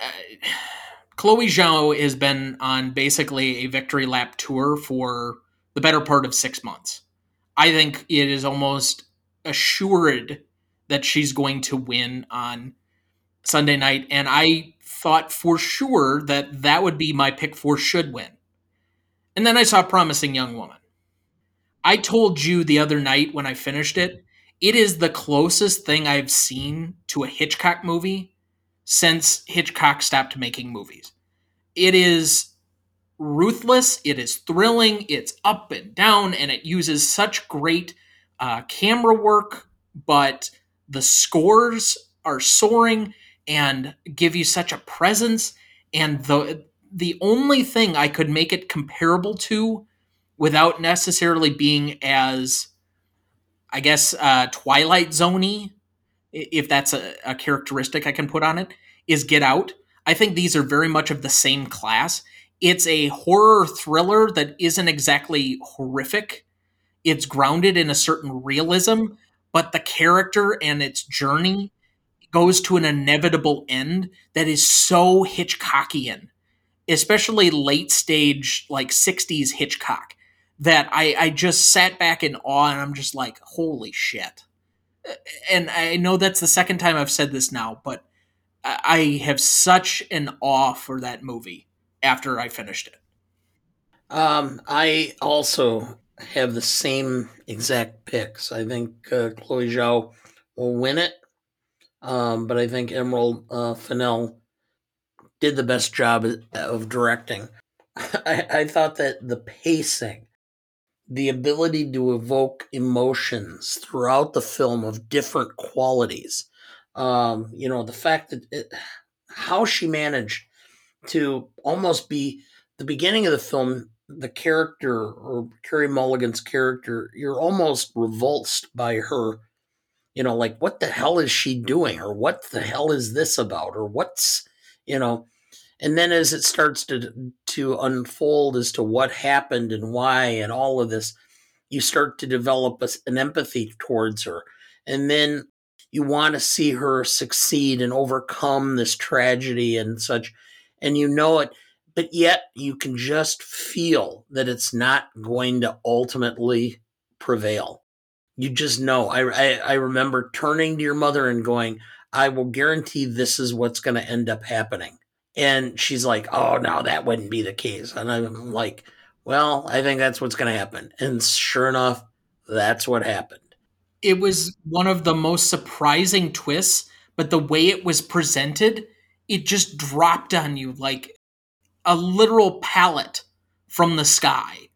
uh, Chloe Zhao has been on basically a victory lap tour for the better part of six months. I think it is almost assured that she's going to win on Sunday night, and I thought for sure that that would be my pick for should win. And then I saw Promising Young Woman. I told you the other night when I finished it, it is the closest thing I've seen to a Hitchcock movie since Hitchcock stopped making movies. It is ruthless, it is thrilling, it's up and down, and it uses such great uh, camera work, but the scores are soaring and give you such a presence and the the only thing I could make it comparable to without necessarily being as I guess uh, Twilight Zoney, if that's a, a characteristic I can put on it, is Get Out. I think these are very much of the same class. It's a horror thriller that isn't exactly horrific. It's grounded in a certain realism, but the character and its journey goes to an inevitable end that is so Hitchcockian, especially late stage, like 60s Hitchcock, that I, I just sat back in awe and I'm just like, holy shit. And I know that's the second time I've said this now, but I have such an awe for that movie after I finished it. Um, I also have the same exact picks. I think uh, Chloe Zhao will win it, um, but I think Emerald uh, Fennell did the best job of directing. I, I thought that the pacing, the ability to evoke emotions throughout the film of different qualities, um, you know, the fact that it, how she managed to almost be the beginning of the film the character or Carey Mulligan's character, you're almost revulsed by her. You know, like what the hell is she doing, or what the hell is this about, or what's you know, and then as it starts to to unfold as to what happened and why and all of this, you start to develop a, an empathy towards her, and then you want to see her succeed and overcome this tragedy and such, and you know it but yet you can just feel that it's not going to ultimately prevail. You just know. I, I, I remember turning to your mother and going, I will guarantee this is what's going to end up happening. And she's like, Oh, no, that wouldn't be the case. And I'm like, Well, I think that's what's going to happen. And sure enough, that's what happened. It was one of the most surprising twists, but the way it was presented, it just dropped on you like a literal pallet from the sky.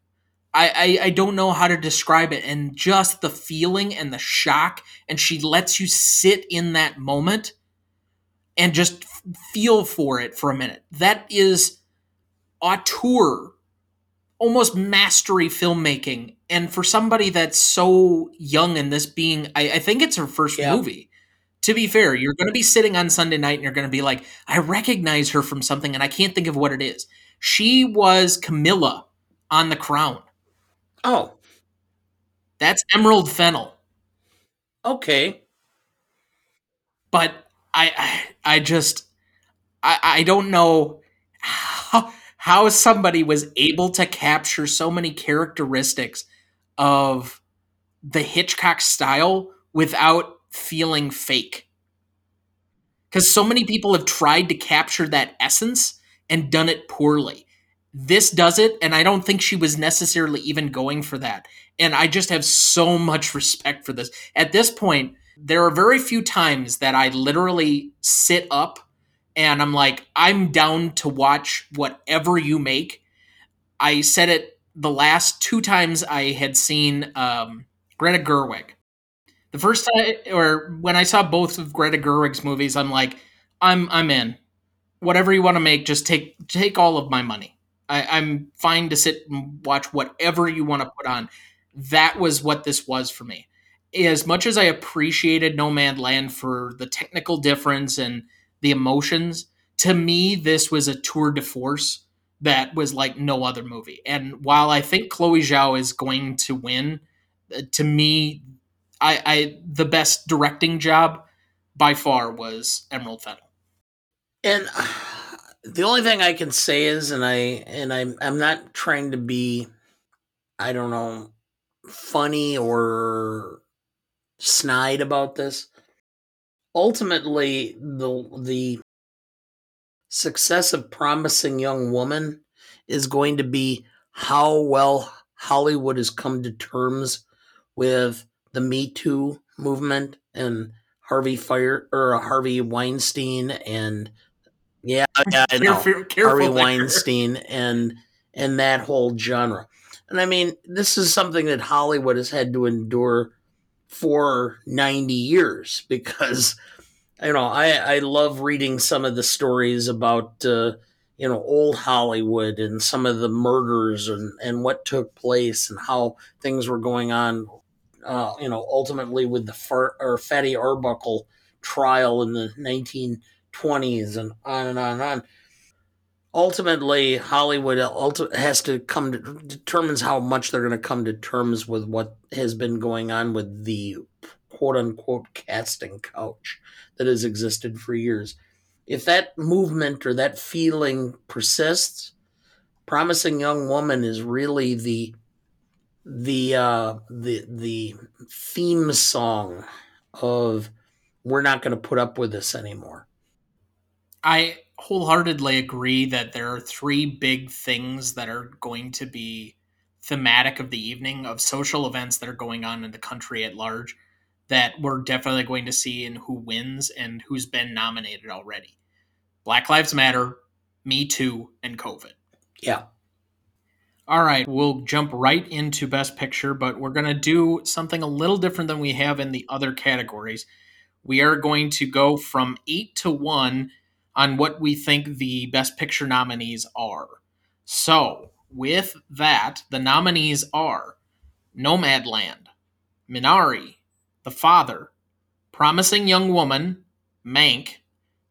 I, I, I don't know how to describe it, and just the feeling and the shock, and she lets you sit in that moment and just feel for it for a minute. That is auteur, almost mastery filmmaking. And for somebody that's so young in this being, I, I think it's her first yeah. movie to be fair, you're going to be sitting on Sunday night and you're going to be like, I recognize her from something and I can't think of what it is. She was Camilla on The Crown. Oh. That's Emerald Fennell. Okay. But I I, I just I, I don't know how, how somebody was able to capture so many characteristics of the Hitchcock style without feeling fake. Because so many people have tried to capture that essence and done it poorly. This does it, and I don't think she was necessarily even going for that. And I just have so much respect for this. At this point, there are very few times that I literally sit up and I'm like, I'm down to watch whatever you make. I said it the last two times I had seen um, Greta Gerwig. The first time, or when I saw both of Greta Gerwig's movies, I'm like, I'm I'm in. Whatever you want to make, just take take all of my money. I, I'm fine to sit and watch whatever you want to put on. That was what this was for me. As much as I appreciated Nomadland for the technical difference and the emotions, to me, this was a tour de force that was like no other movie. And while I think Chloe Zhao is going to win, uh, to me, I, I the best directing job by far was Emerald Fennell. And uh, the only thing I can say is, and I and I'm I'm not trying to be, I don't know, funny or snide about this. Ultimately, the the success of promising young woman is going to be how well Hollywood has come to terms with the Me Too movement and Harvey Fire or uh, Harvey Weinstein and yeah, yeah, I know. Careful, careful Harvey there. Weinstein and and that whole genre. And I mean, this is something that Hollywood has had to endure for 90 years because you know, I I love reading some of the stories about uh, you know old Hollywood and some of the murders and and what took place and how things were going on uh, you know, ultimately with the Far- or Fatty Arbuckle trial in the 1920s and on and on and on. Ultimately, Hollywood ulti- has to come to determines how much they're going to come to terms with what has been going on with the quote unquote casting couch that has existed for years. If that movement or that feeling persists, Promising Young Woman is really the the uh, the the theme song of we're not going to put up with this anymore. I wholeheartedly agree that there are three big things that are going to be thematic of the evening of social events that are going on in the country at large that we're definitely going to see in who wins and who's been nominated already. Black Lives Matter, Me Too, and COVID. Yeah. All right, we'll jump right into Best Picture, but we're going to do something a little different than we have in the other categories. We are going to go from eight to one on what we think the Best Picture nominees are. So, with that, the nominees are Nomadland, Minari, The Father, Promising Young Woman, Mank,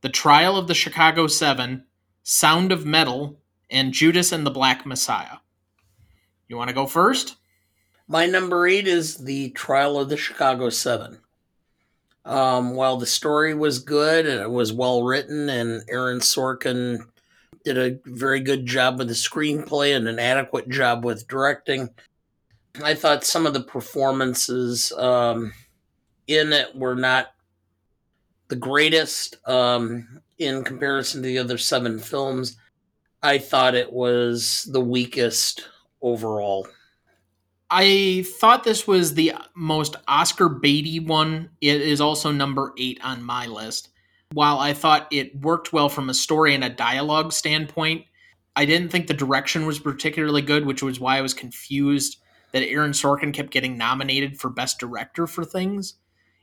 The Trial of the Chicago Seven, Sound of Metal, and Judas and the Black Messiah. You want to go first? My number eight is the Trial of the Chicago Seven. Um, while the story was good and it was well written, and Aaron Sorkin did a very good job with the screenplay and an adequate job with directing, I thought some of the performances um, in it were not the greatest um, in comparison to the other seven films. I thought it was the weakest overall. I thought this was the most Oscar baity one. It is also number eight on my list. While I thought it worked well from a story and a dialogue standpoint, I didn't think the direction was particularly good, which was why I was confused that Aaron Sorkin kept getting nominated for Best Director for things.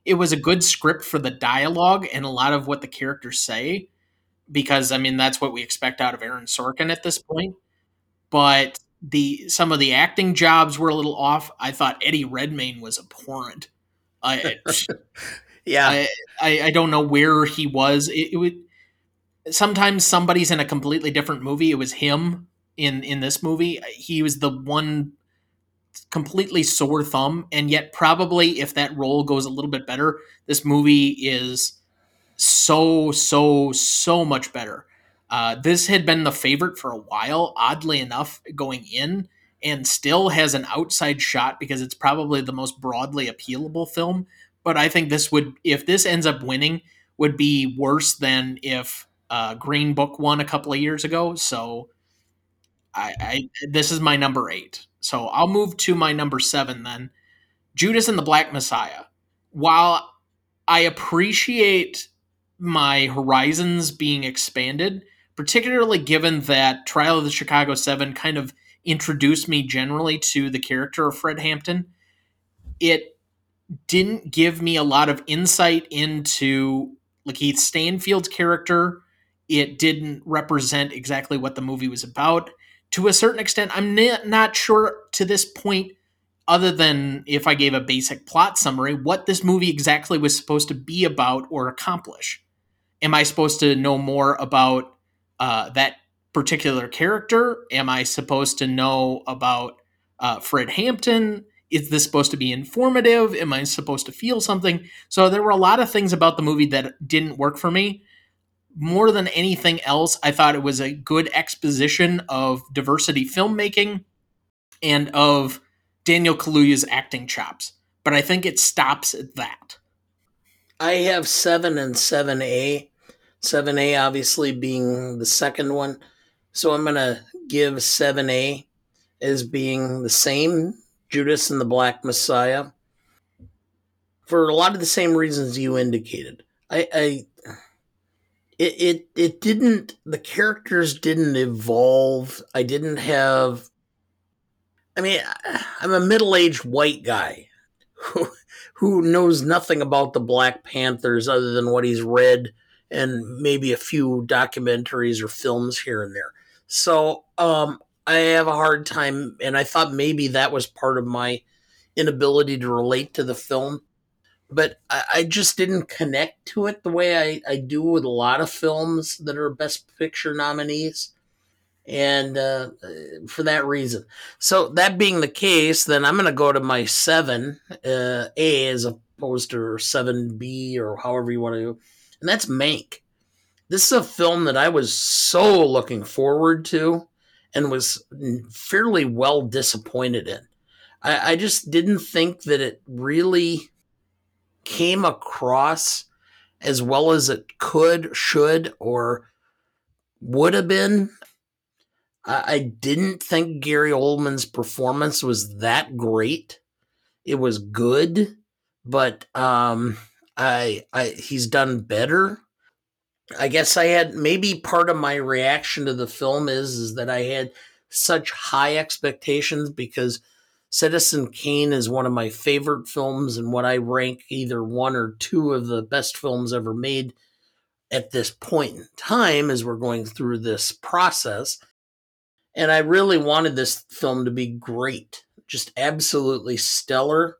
It was a good script for the dialogue and a lot of what the characters say, because I mean that's what we expect out of Aaron Sorkin at this point. But the some of the acting jobs were a little off. I thought Eddie Redmayne was abhorrent. I, yeah, I, I, I don't know where he was. It, it would sometimes somebody's in a completely different movie. It was him in in this movie. He was the one completely sore thumb, and yet probably if that role goes a little bit better, this movie is so so so much better. Uh, this had been the favorite for a while, oddly enough, going in, and still has an outside shot because it's probably the most broadly appealable film. But I think this would, if this ends up winning, would be worse than if uh, Green Book won a couple of years ago. So I, I this is my number eight. So I'll move to my number seven then. Judas and the Black Messiah. While I appreciate my horizons being expanded, particularly given that Trial of the Chicago Seven kind of introduced me generally to the character of Fred Hampton. It didn't give me a lot of insight into like Lakeith Stanfield's character. It didn't represent exactly what the movie was about. To a certain extent, I'm not sure to this point other than if I gave a basic plot summary, what this movie exactly was supposed to be about or accomplish. Am I supposed to know more about uh, that particular character? Am I supposed to know about uh, Fred Hampton? Is this supposed to be informative? Am I supposed to feel something? So there were a lot of things about the movie that didn't work for me. More than anything else, I thought it was a good exposition of diversity filmmaking and of Daniel Kaluuya's acting chops, but I think it stops at that. I have seven and seven A. Seven A obviously being the second one, so I'm gonna give seven A as being the same Judas and the Black Messiah for a lot of the same reasons you indicated. I, I it, it it didn't the characters didn't evolve. I didn't have I mean, I'm a middle-aged white guy who who knows nothing about the Black Panthers other than what he's read and maybe a few documentaries or films here and there. So, um, I have a hard time, and I thought maybe that was part of my inability to relate to the film. But I, I just didn't connect to it the way I, I do with a lot of films that are Best Picture nominees and uh, for that reason. So that being the case, then I'm going to go to my seven uh, A as opposed to seven B or however you want to and that's Mank. This is a film that I was so looking forward to, and was fairly well disappointed in. I, I just didn't think that it really came across as well as it could, should, or would have been. I didn't think Gary Oldman's performance was that great. It was good, but um, I, I he's done better. I guess I had maybe part of my reaction to the film is is that I had such high expectations because Citizen Kane is one of my favorite films and what I rank either one or two of the best films ever made at this point in time as we're going through this process and I really wanted this film to be great, just absolutely stellar.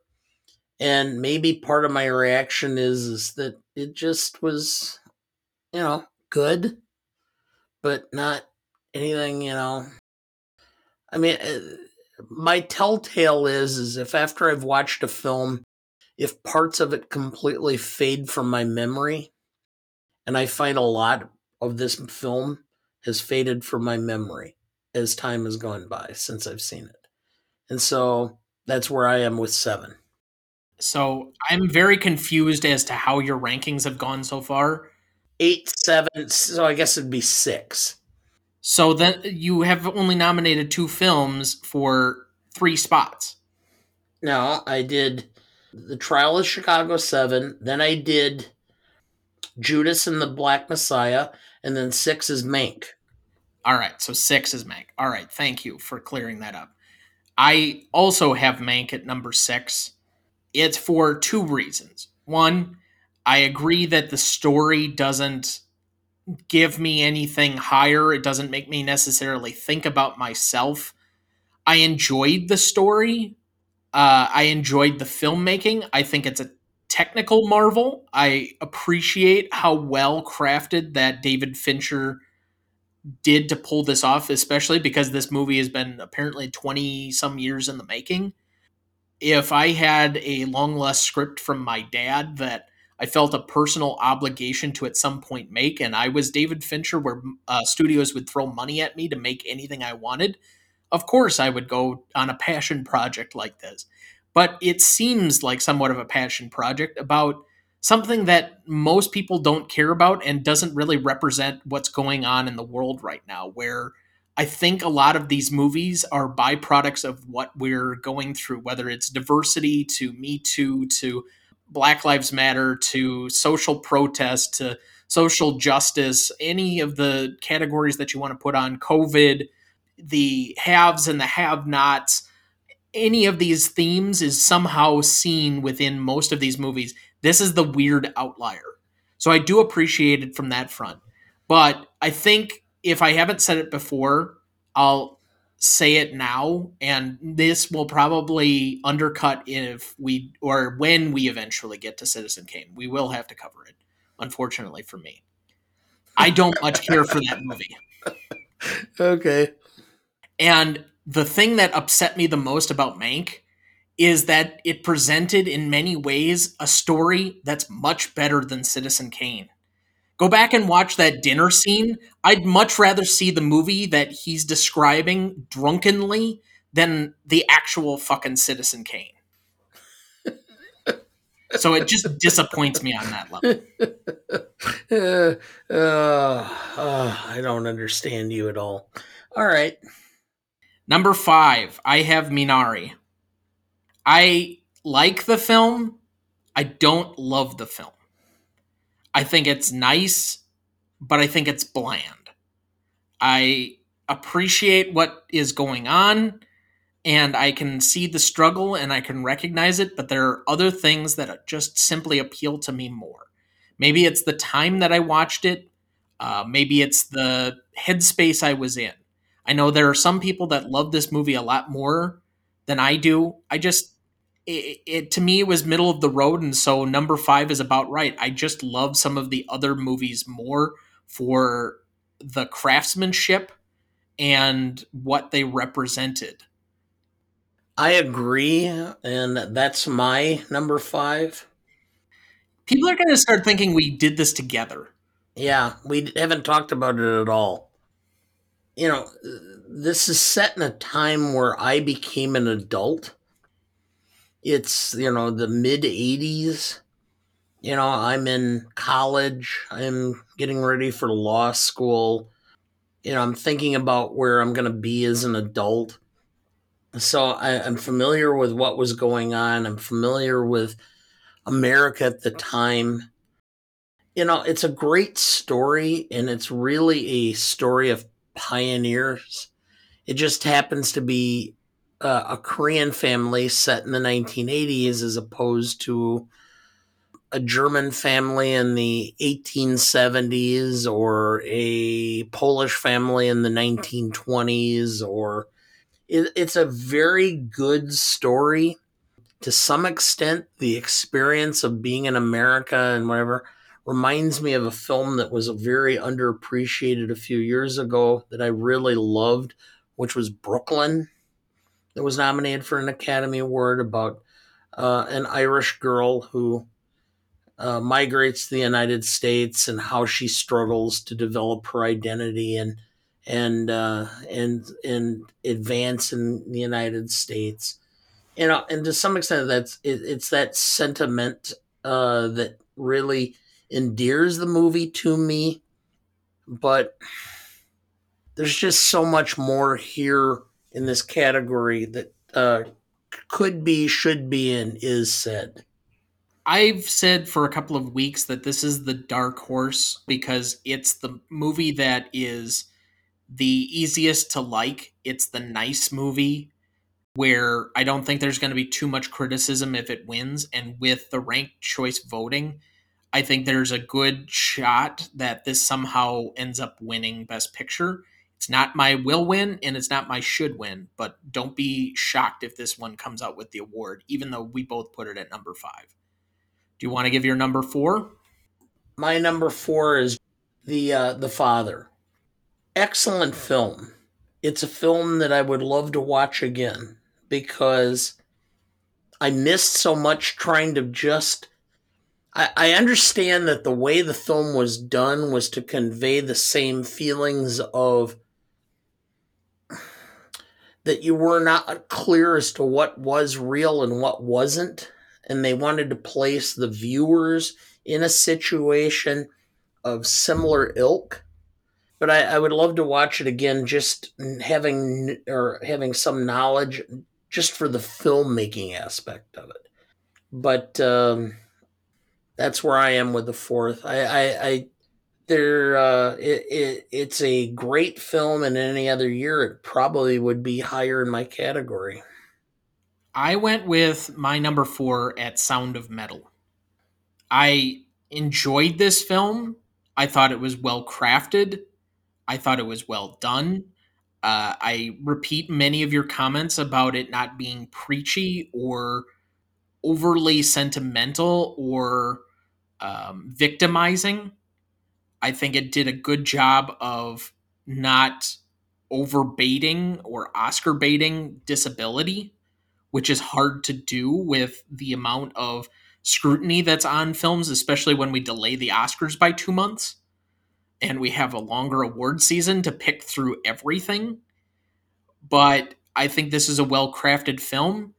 And maybe part of my reaction is, is that it just was, you know, good, but not anything, you know. I mean, uh, my telltale is, is if after I've watched a film, if parts of it completely fade from my memory, and I find a lot of this film has faded from my memory as time has gone by since I've seen it. And so that's where I am with seven. So I'm very confused as to how your rankings have gone so far. Eight, seven, so I guess it'd be six. So then you have only nominated two films for three spots. No, I did The Trial of Chicago 7, then I did Judas and the Black Messiah, and then six is Mank. All right, so six is Mank. All right, thank you for clearing that up. I also have Mank at number six. It's for two reasons. One, I agree that the story doesn't give me anything higher, it doesn't make me necessarily think about myself. I enjoyed the story. Uh, I enjoyed the filmmaking. I think it's a technical marvel. I appreciate how well crafted that David Fincher did to pull this off, especially because this movie has been apparently 20 some years in the making. If I had a long lost script from my dad that I felt a personal obligation to at some point make, and I was David Fincher, where uh, studios would throw money at me to make anything I wanted, of course I would go on a passion project like this. But it seems like somewhat of a passion project about something that most people don't care about and doesn't really represent what's going on in the world right now where I think a lot of these movies are byproducts of what we're going through, whether it's diversity to Me Too to Black Lives Matter to social protest to social justice, any of the categories that you want to put on COVID, the haves and the have nots, any of these themes is somehow seen within most of these movies. This is the weird outlier. So I do appreciate it from that front. But I think if I haven't said it before, I'll say it now and this will probably undercut if we or when we eventually get to Citizen Kane. We will have to cover it unfortunately for me. I don't much care for that movie. Okay. And the thing that upset me the most about Mank is that it presented in many ways a story that's much better than Citizen Kane. Go back and watch that dinner scene. I'd much rather see the movie that he's describing drunkenly than the actual fucking Citizen Kane. So it just disappoints me on that level. uh, uh, uh, I don't understand you at all. All right. Number five, I have Minari. I like the film. I don't love the film. I think it's nice, but I think it's bland. I appreciate what is going on and I can see the struggle and I can recognize it, but there are other things that just simply appeal to me more. Maybe it's the time that I watched it, uh, maybe it's the headspace I was in. I know there are some people that love this movie a lot more than I do. I just, it, it to me, it was middle of the road, and so number five is about right. I just love some of the other movies more for the craftsmanship and what they represented. I agree, and that's my number five. People are going to start thinking we did this together. Yeah, we haven't talked about it at all. You know, this is set in a time where I became an adult. It's, you know, the mid 80s. You know, I'm in college, I'm getting ready for law school. You know, I'm thinking about where I'm going to be as an adult so I, am familiar with what was going on. I'm familiar with America at the time. You know, it's a great story, and it's really a story of pioneers. It just happens to be uh, a Korean family set in the 1980s as opposed to a German family in the 1870s or a Polish family in the 1920s or it, it's a very good story. To some extent, the experience of being in America and whatever reminds me of a film that was very underappreciated a few years ago that I really loved, which was Brooklyn. That was nominated for an Academy Award about uh, an Irish girl who uh, migrates to the United States and how she struggles to develop her identity and and uh, and and advance in the United States. You know, and to some extent, that's it, it's that sentiment uh, that really endears the movie to me. But there's just so much more here in this category that uh, could be, should be, and is said. I've said for a couple of weeks that this is the dark horse because it's the movie that is the easiest to like. It's the nice movie where I don't think there's going to be too much criticism if it wins. And with the ranked choice voting, I think there's a good shot that this somehow ends up winning Best Picture. It's not my will win and it's not my should win, but don't be shocked if this one comes out with the award, even though we both put it at number five. Do you want to give your number four? My number four is the uh, the father excellent film. It's a film that I would love to watch again because I missed so much trying to just. I, I understand that the way the film was done was to convey the same feelings of that you were not clear as to what was real and what wasn't. And they wanted to place the viewers in a situation of similar ilk but I, I would love to watch it again, just having or having some knowledge, just for the filmmaking aspect of it. But um, that's where I am with the fourth. I, I, I there, uh, it, it, it's a great film, and any other year, it probably would be higher in my category. I went with my number four at Sound of Metal. I enjoyed this film. I thought it was well crafted. I thought it was well done. Uh, I repeat many of your comments about it not being preachy or overly sentimental or um, victimizing. I think it did a good job of not overbaiting or Oscar baiting disability, which is hard to do with the amount of scrutiny that's on films, especially when we delay the Oscars by two months and we have a longer award season to pick through everything. But I think this is a well crafted film.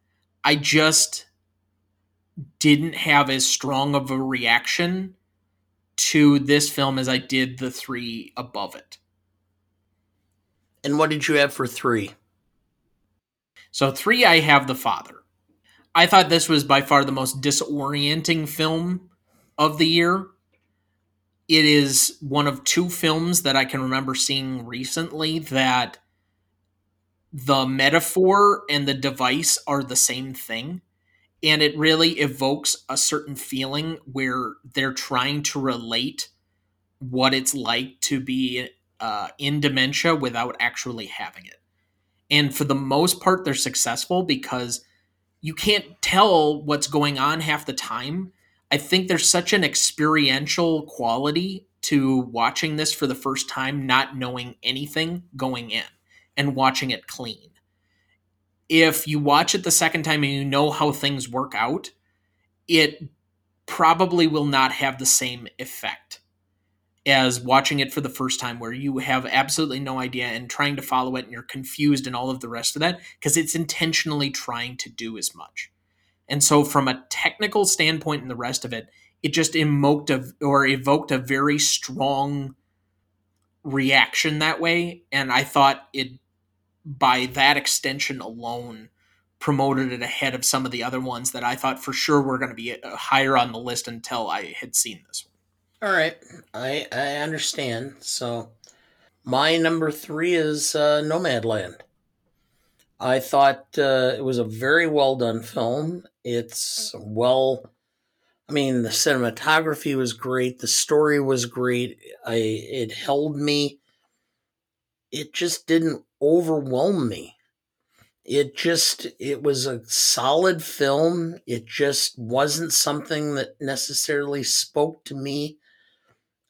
I just didn't have as strong of a reaction to this film as I did the three above it. And what did you have for three? So, three, I have The Father. I thought this was by far the most disorienting film of the year. It is one of two films that I can remember seeing recently that the metaphor and the device are the same thing and it really evokes a certain feeling where they're trying to relate what it's like to be uh, in dementia without actually having it. And for the most part, they're successful because you can't tell what's going on half the time. I think there's such an experiential quality to watching this for the first time, not knowing anything going in and watching it clean if you watch it the second time and you know how things work out, it probably will not have the same effect as watching it for the first time where you have absolutely no idea and trying to follow it and you're confused and all of the rest of that because it's intentionally trying to do as much. And so from a technical standpoint and the rest of it, it just evoked a or evoked a very strong reaction that way and I thought it by that extension alone promoted it ahead of some of the other ones that I thought for sure were going to be uh, higher on the list until I had seen this one. All right, I I understand. So my number three is uh, Nomadland. I thought uh, it was a very well done film. It's well, I mean, the cinematography was great. The story was great. I it held me. It just didn't overwhelm me. It just, it was a solid film. It just wasn't something that necessarily spoke to me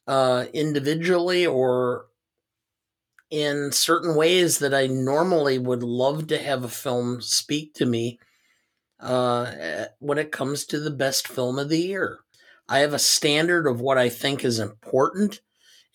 uh, individually or in certain ways that I normally would love to have a film speak to me uh, when it comes to the best film of the year. I have a standard of what I think is important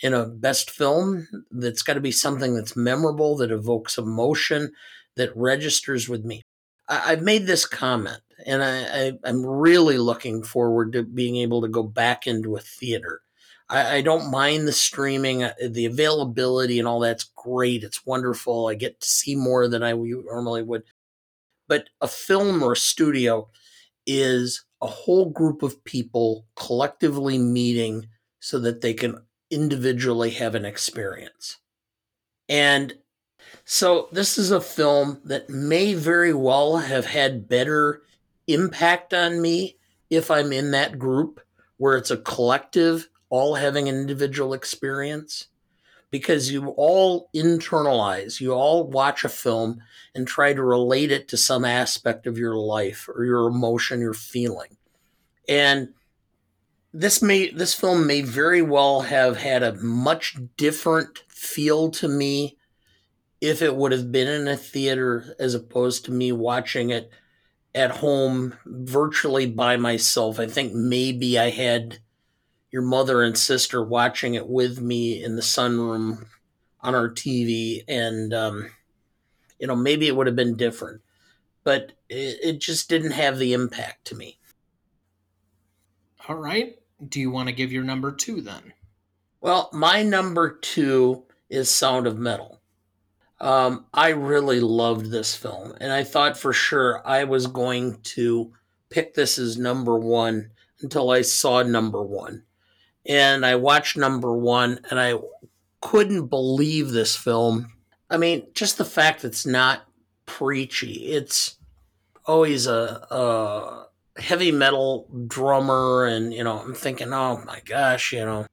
in a best film that's got to be something that's memorable, that evokes emotion, that registers with me. I, have made this comment, and I, I, am really looking forward to being able to go back into a theater. I, I don't mind the streaming, uh, the availability, and all that's great. It's wonderful. I get to see more than I normally would. But a film or a studio is a whole group of people collectively meeting so that they can individually have an experience. And so this is a film that may very well have had better impact on me if I'm in that group where it's a collective, all having an individual experience. Because you all internalize, you all watch a film and try to relate it to some aspect of your life or your emotion, your feeling. And this may this film may very well have had a much different feel to me if it would have been in a theater as opposed to me watching it at home virtually by myself. I think maybe I had your mother and sister watching it with me in the sunroom on our TV, and um, you know maybe it would have been different, but it, it just didn't have the impact to me. All right do you want to give your number two then? Well, my number two is Sound of Metal. Um, I really loved this film, and I thought for sure I was going to pick this as number one until I saw number one. And I watched number one and I couldn't believe this film. I mean, just the fact that it's not preachy. It's always a, a heavy metal drummer, and you know, I'm thinking, oh my gosh, you know,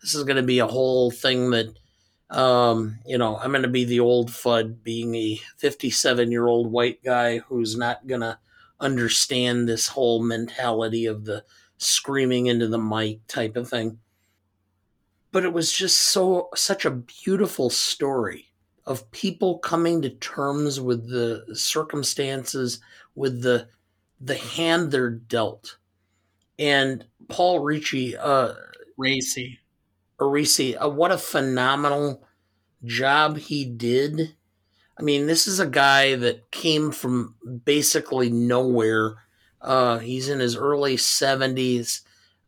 this is going to be a whole thing that, um, you know, I'm going to be the old fud, being a 57 year old white guy who's not going to understand this whole mentality of the screaming into the mic type of thing. But it was just so such a beautiful story of people coming to terms with the circumstances, with the the hand they're dealt. And Paul Ricci, uh, Raci, Ricci, uh, what a phenomenal job he did. I mean, this is a guy that came from basically nowhere. Uh, he's in his early 70s.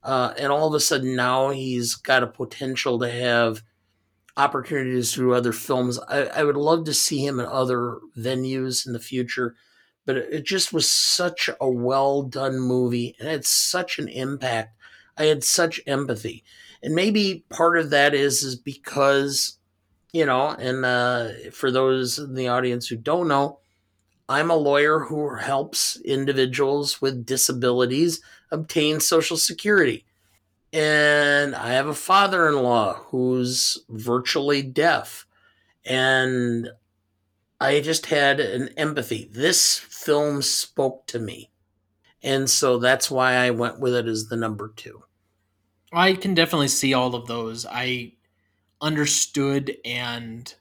Uh, and all of a sudden now he's got a potential to have opportunities through other films. I, I, would love to see him in other venues in the future, but it, just was such a well done movie and had such an impact. I had such empathy, and maybe part of that is is because you know, and uh, for those in the audience who don't know, I'm a lawyer who helps individuals with disabilities obtain Social Security. And I have a father in law who's virtually deaf. And I just had an empathy. This film spoke to me. And so that's why I went with it as the number two. I can definitely see all of those. I understood and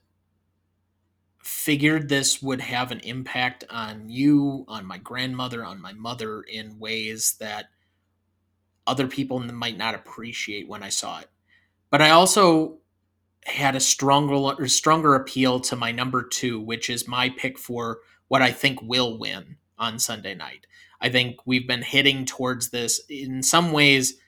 figured this would have an impact on you, on my grandmother, on my mother in ways that other people might not appreciate when I saw it. But I also had a stronger stronger appeal to my number 2, which is my pick for what I think will win on Sunday night. I think we've been hitting towards this in some ways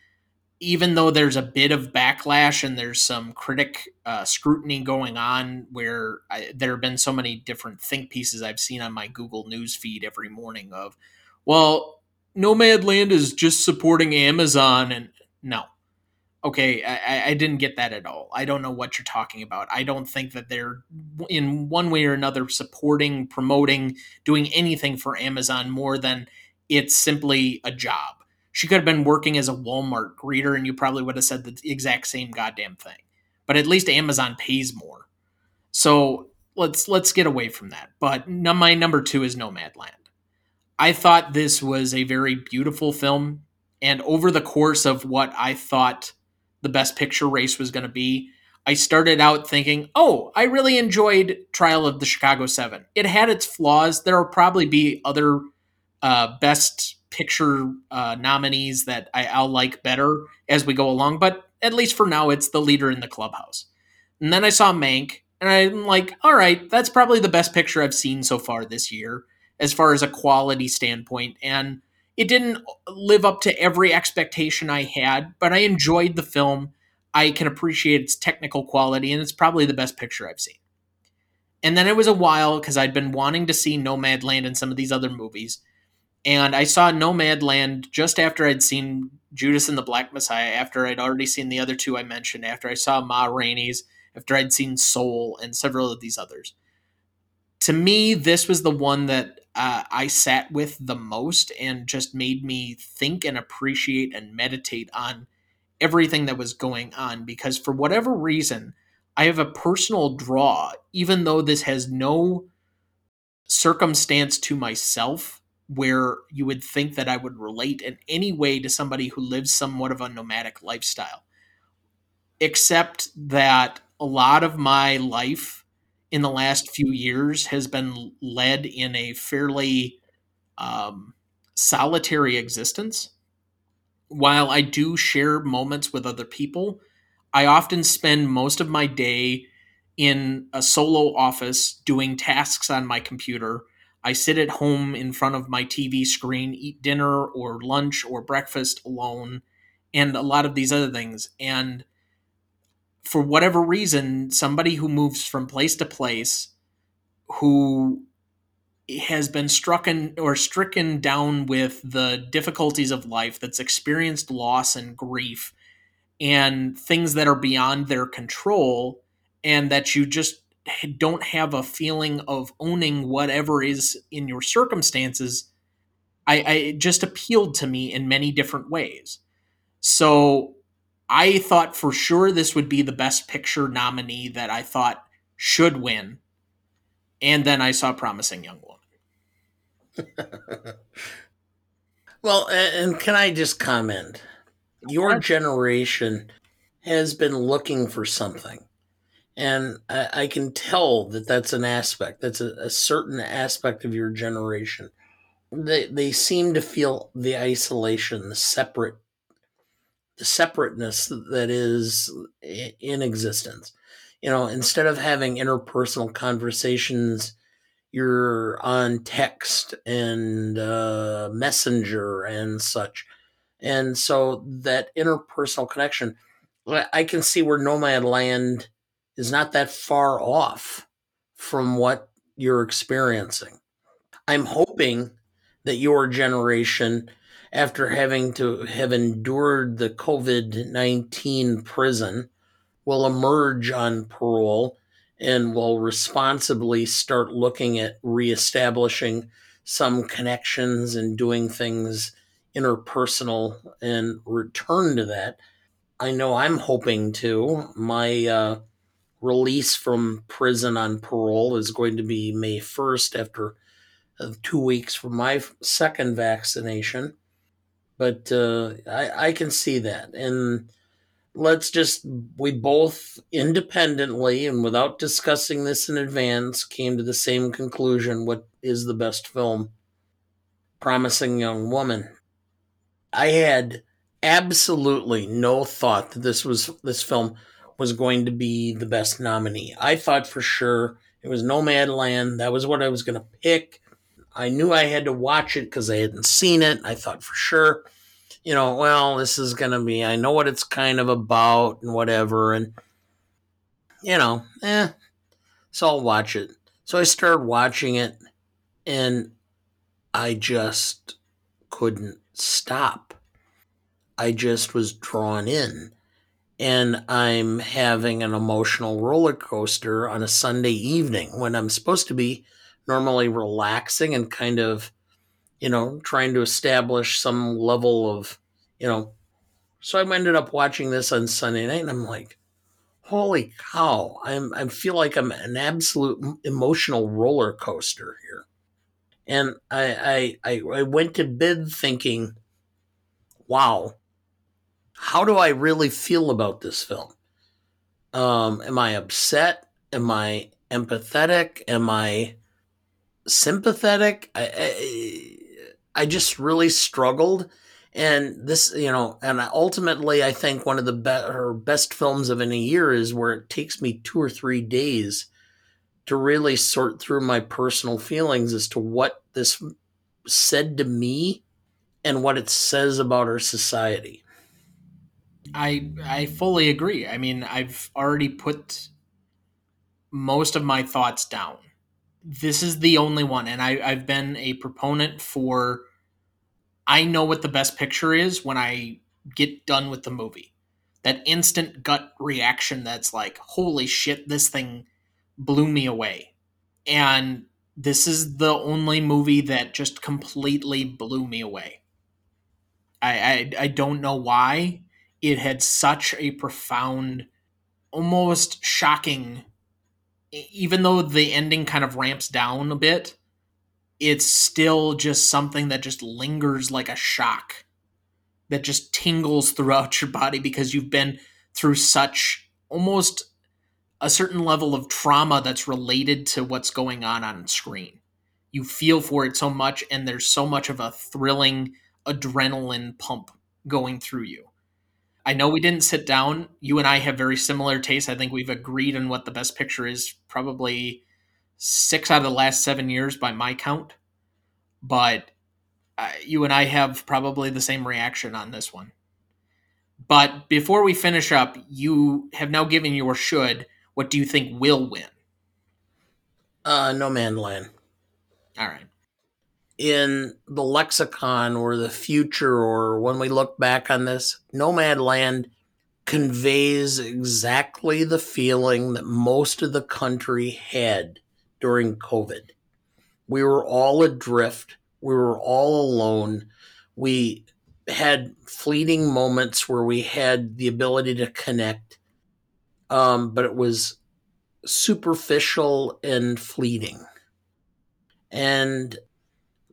even though there's a bit of backlash and there's some critic uh, scrutiny going on where I, there have been so many different think pieces I've seen on my Google News feed every morning of, well, Nomadland is just supporting Amazon, and no, okay, I, I didn't get that at all. I don't know what you're talking about. I don't think that they're in one way or another supporting, promoting, doing anything for Amazon more than it's simply a job. She could have been working as a Walmart greeter, and you probably would have said the exact same goddamn thing. But at least Amazon pays more. So let's let's get away from that. But my number two is Nomadland. I thought this was a very beautiful film. And over the course of what I thought the best picture race was going to be, I started out thinking, oh, I really enjoyed Trial of the Chicago Seven. It had its flaws. There will probably be other uh, best picture uh, nominees that I, will like better as we go along, but at least for now, it's the leader in the clubhouse. And then I saw Mank, and I'm like, all right, that's probably the best picture I've seen so far this year as far as a quality standpoint. And it didn't live up to every expectation I had, but I enjoyed the film. I can appreciate its technical quality, and it's probably the best picture I've seen. And then it was a while because I'd been wanting to see Nomadland and some of these other movies. And I saw Nomadland just after I'd seen Judas and the Black Messiah, after I'd already seen the other two I mentioned, after I saw Ma Rainey's, after I'd seen Soul and several of these others. To me, this was the one that uh, I sat with the most and just made me think and appreciate and meditate on everything that was going on because for whatever reason, I have a personal draw, even though this has no circumstance to myself where you would think that I would relate in any way to somebody who lives somewhat of a nomadic lifestyle. Except that a lot of my life in the last few years has been led in a fairly um, solitary existence. While I do share moments with other people, I often spend most of my day in a solo office doing tasks on my computer. I sit at home in front of my TV screen, eat dinner or lunch or breakfast alone, and a lot of these other things. And for whatever reason, somebody who moves from place to place, who has been stricken or stricken down with the difficulties of life, that's experienced loss and grief and things that are beyond their control, and that you just don't have a feeling of owning whatever is in your circumstances, I, I just appealed to me in many different ways. So I thought for sure this would be the best picture nominee that I thought should win. And then I saw Promising Young Woman. well, and can I just comment? Your generation has been looking for something. And I, I can tell that that's an aspect, that's a, a certain aspect of your generation. They, they seem to feel the isolation, the separate separateness that is in existence. You know, instead of having interpersonal conversations, you're on text and uh, messenger and such. And so that interpersonal connection, I can see where Nomadland is not that far off from what you're experiencing. I'm hoping that your generation after having to have endured the COVID 19 prison, will emerge on parole and will responsibly start looking at reestablishing some connections and doing things interpersonal and return to that. I know I'm hoping to. My uh, release from prison on parole is going to be May 1st after uh, two weeks from my second vaccination but uh, I, I can see that. And let's just, we both independently and without discussing this in advance came to the same conclusion what is the best film? Promising Young Woman. I had absolutely no thought that this was this film was going to be the best nominee. I thought for sure it was Nomadland. That was what I was going to pick. I knew I had to watch it because I hadn't seen it. I thought for sure, you know, well, this is going to be, I know what it's kind of about and whatever. And, you know, eh, so I'll watch it. So I started watching it and I just couldn't stop. I just was drawn in. And I'm having an emotional roller coaster on a Sunday evening when I'm supposed to be normally relaxing and kind of, you know, trying to establish some level of, you know. So I ended up watching this on Sunday night, and I'm like, holy cow! I'm I feel like I'm an absolute emotional roller coaster here. And I I I, I went to bed thinking, wow, how do I really feel about this film? Um, am I upset? Am I empathetic? Am I sympathetic. I, I, I just really struggled. And this, you know, and ultimately, I think one of the better, best films of any year is where it takes me two or three days to really sort through my personal feelings as to what this said to me and what it says about our society. I I fully agree. I mean, I've already put most of my thoughts down this is the only one, and I, I've been a proponent for. I know what the best picture is when I get done with the movie. That instant gut reaction that's like, holy shit, this thing blew me away. And this is the only movie that just completely blew me away. I, I, I don't know why. It had such a profound, almost shocking even though the ending kind of ramps down a bit, it's still just something that just lingers like a shock that just tingles throughout your body because you've been through such almost a certain level of trauma that's related to what's going on on screen. You feel for it so much, and there's so much of a thrilling adrenaline pump going through you. I know we didn't sit down. You and I have very similar tastes. I think we've agreed on what the best picture is probably six out of the last seven years by my count. But uh, you and I have probably the same reaction on this one. But before we finish up, you have now given your should. What do you think will win? Uh, No Man's Land. All right. In the lexicon or the future, or when we look back on this, Nomadland conveys exactly the feeling that most of the country had during COVID. We were all adrift, we were all alone. We had fleeting moments where we had the ability to connect, um, but it was superficial and fleeting. And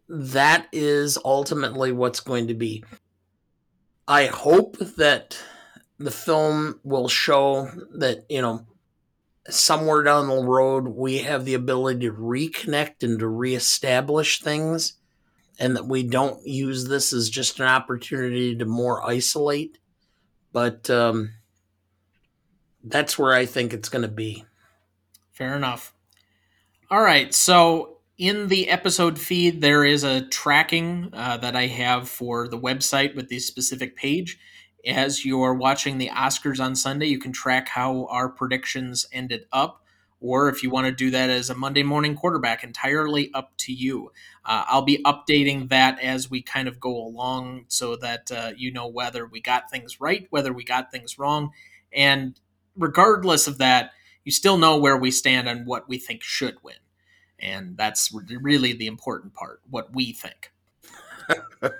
that is ultimately what's going to be. I hope that the film will show that, you know, somewhere down the road we have the ability to reconnect and to reestablish things and that we don't use this as just an opportunity to more isolate. But um, that's where I think it's going to be. Fair enough. All right. So in the episode feed, there is a tracking uh, that I have for the website with the specific page. As you're watching the Oscars on Sunday, you can track how our predictions ended up or if you want to do that as a Monday morning quarterback, entirely up to you. Uh, I'll be updating that as we kind of go along so that uh, you know whether we got things right, whether we got things wrong. And regardless of that, you still know where we stand on what we think should win. And that's really the important part, what we think.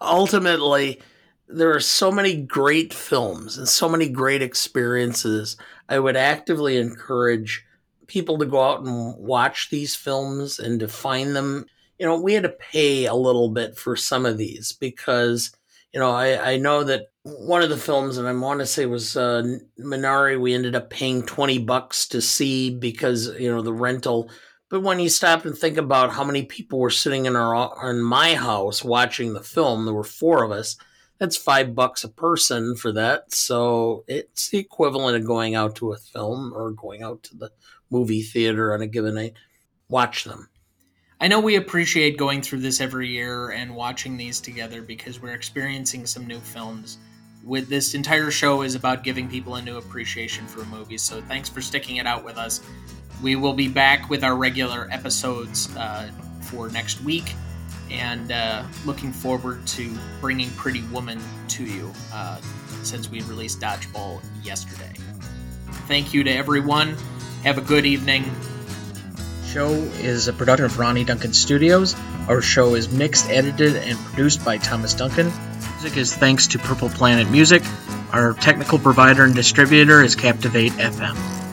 Ultimately, there are so many great films and so many great experiences. I would actively encourage people to go out and watch these films and to find them. You know, we had to pay a little bit for some of these because, you know, I, I know that one of the films, and I want to say was uh, Minari, we ended up paying 20 bucks to see because, you know, the rental. But when you stop and think about how many people were sitting in our in my house watching the film, there were four of us that's five bucks a person for that. So it's the equivalent of going out to a film or going out to the movie theater on a given night. Watch them. I know we appreciate going through this every year and watching these together because we're experiencing some new films. With this entire show is about giving people a new appreciation for movies. So thanks for sticking it out with us. We will be back with our regular episodes uh, for next week and uh, looking forward to bringing Pretty Woman to you uh, since we released Dodgeball yesterday. Thank you to everyone. Have a good evening. Show is a production of Ronny Duncan Studios. Our show is mixed, edited, and produced by Thomas Duncan. Music is thanks to Purple Planet Music. Our technical provider and distributor is Captivate FM.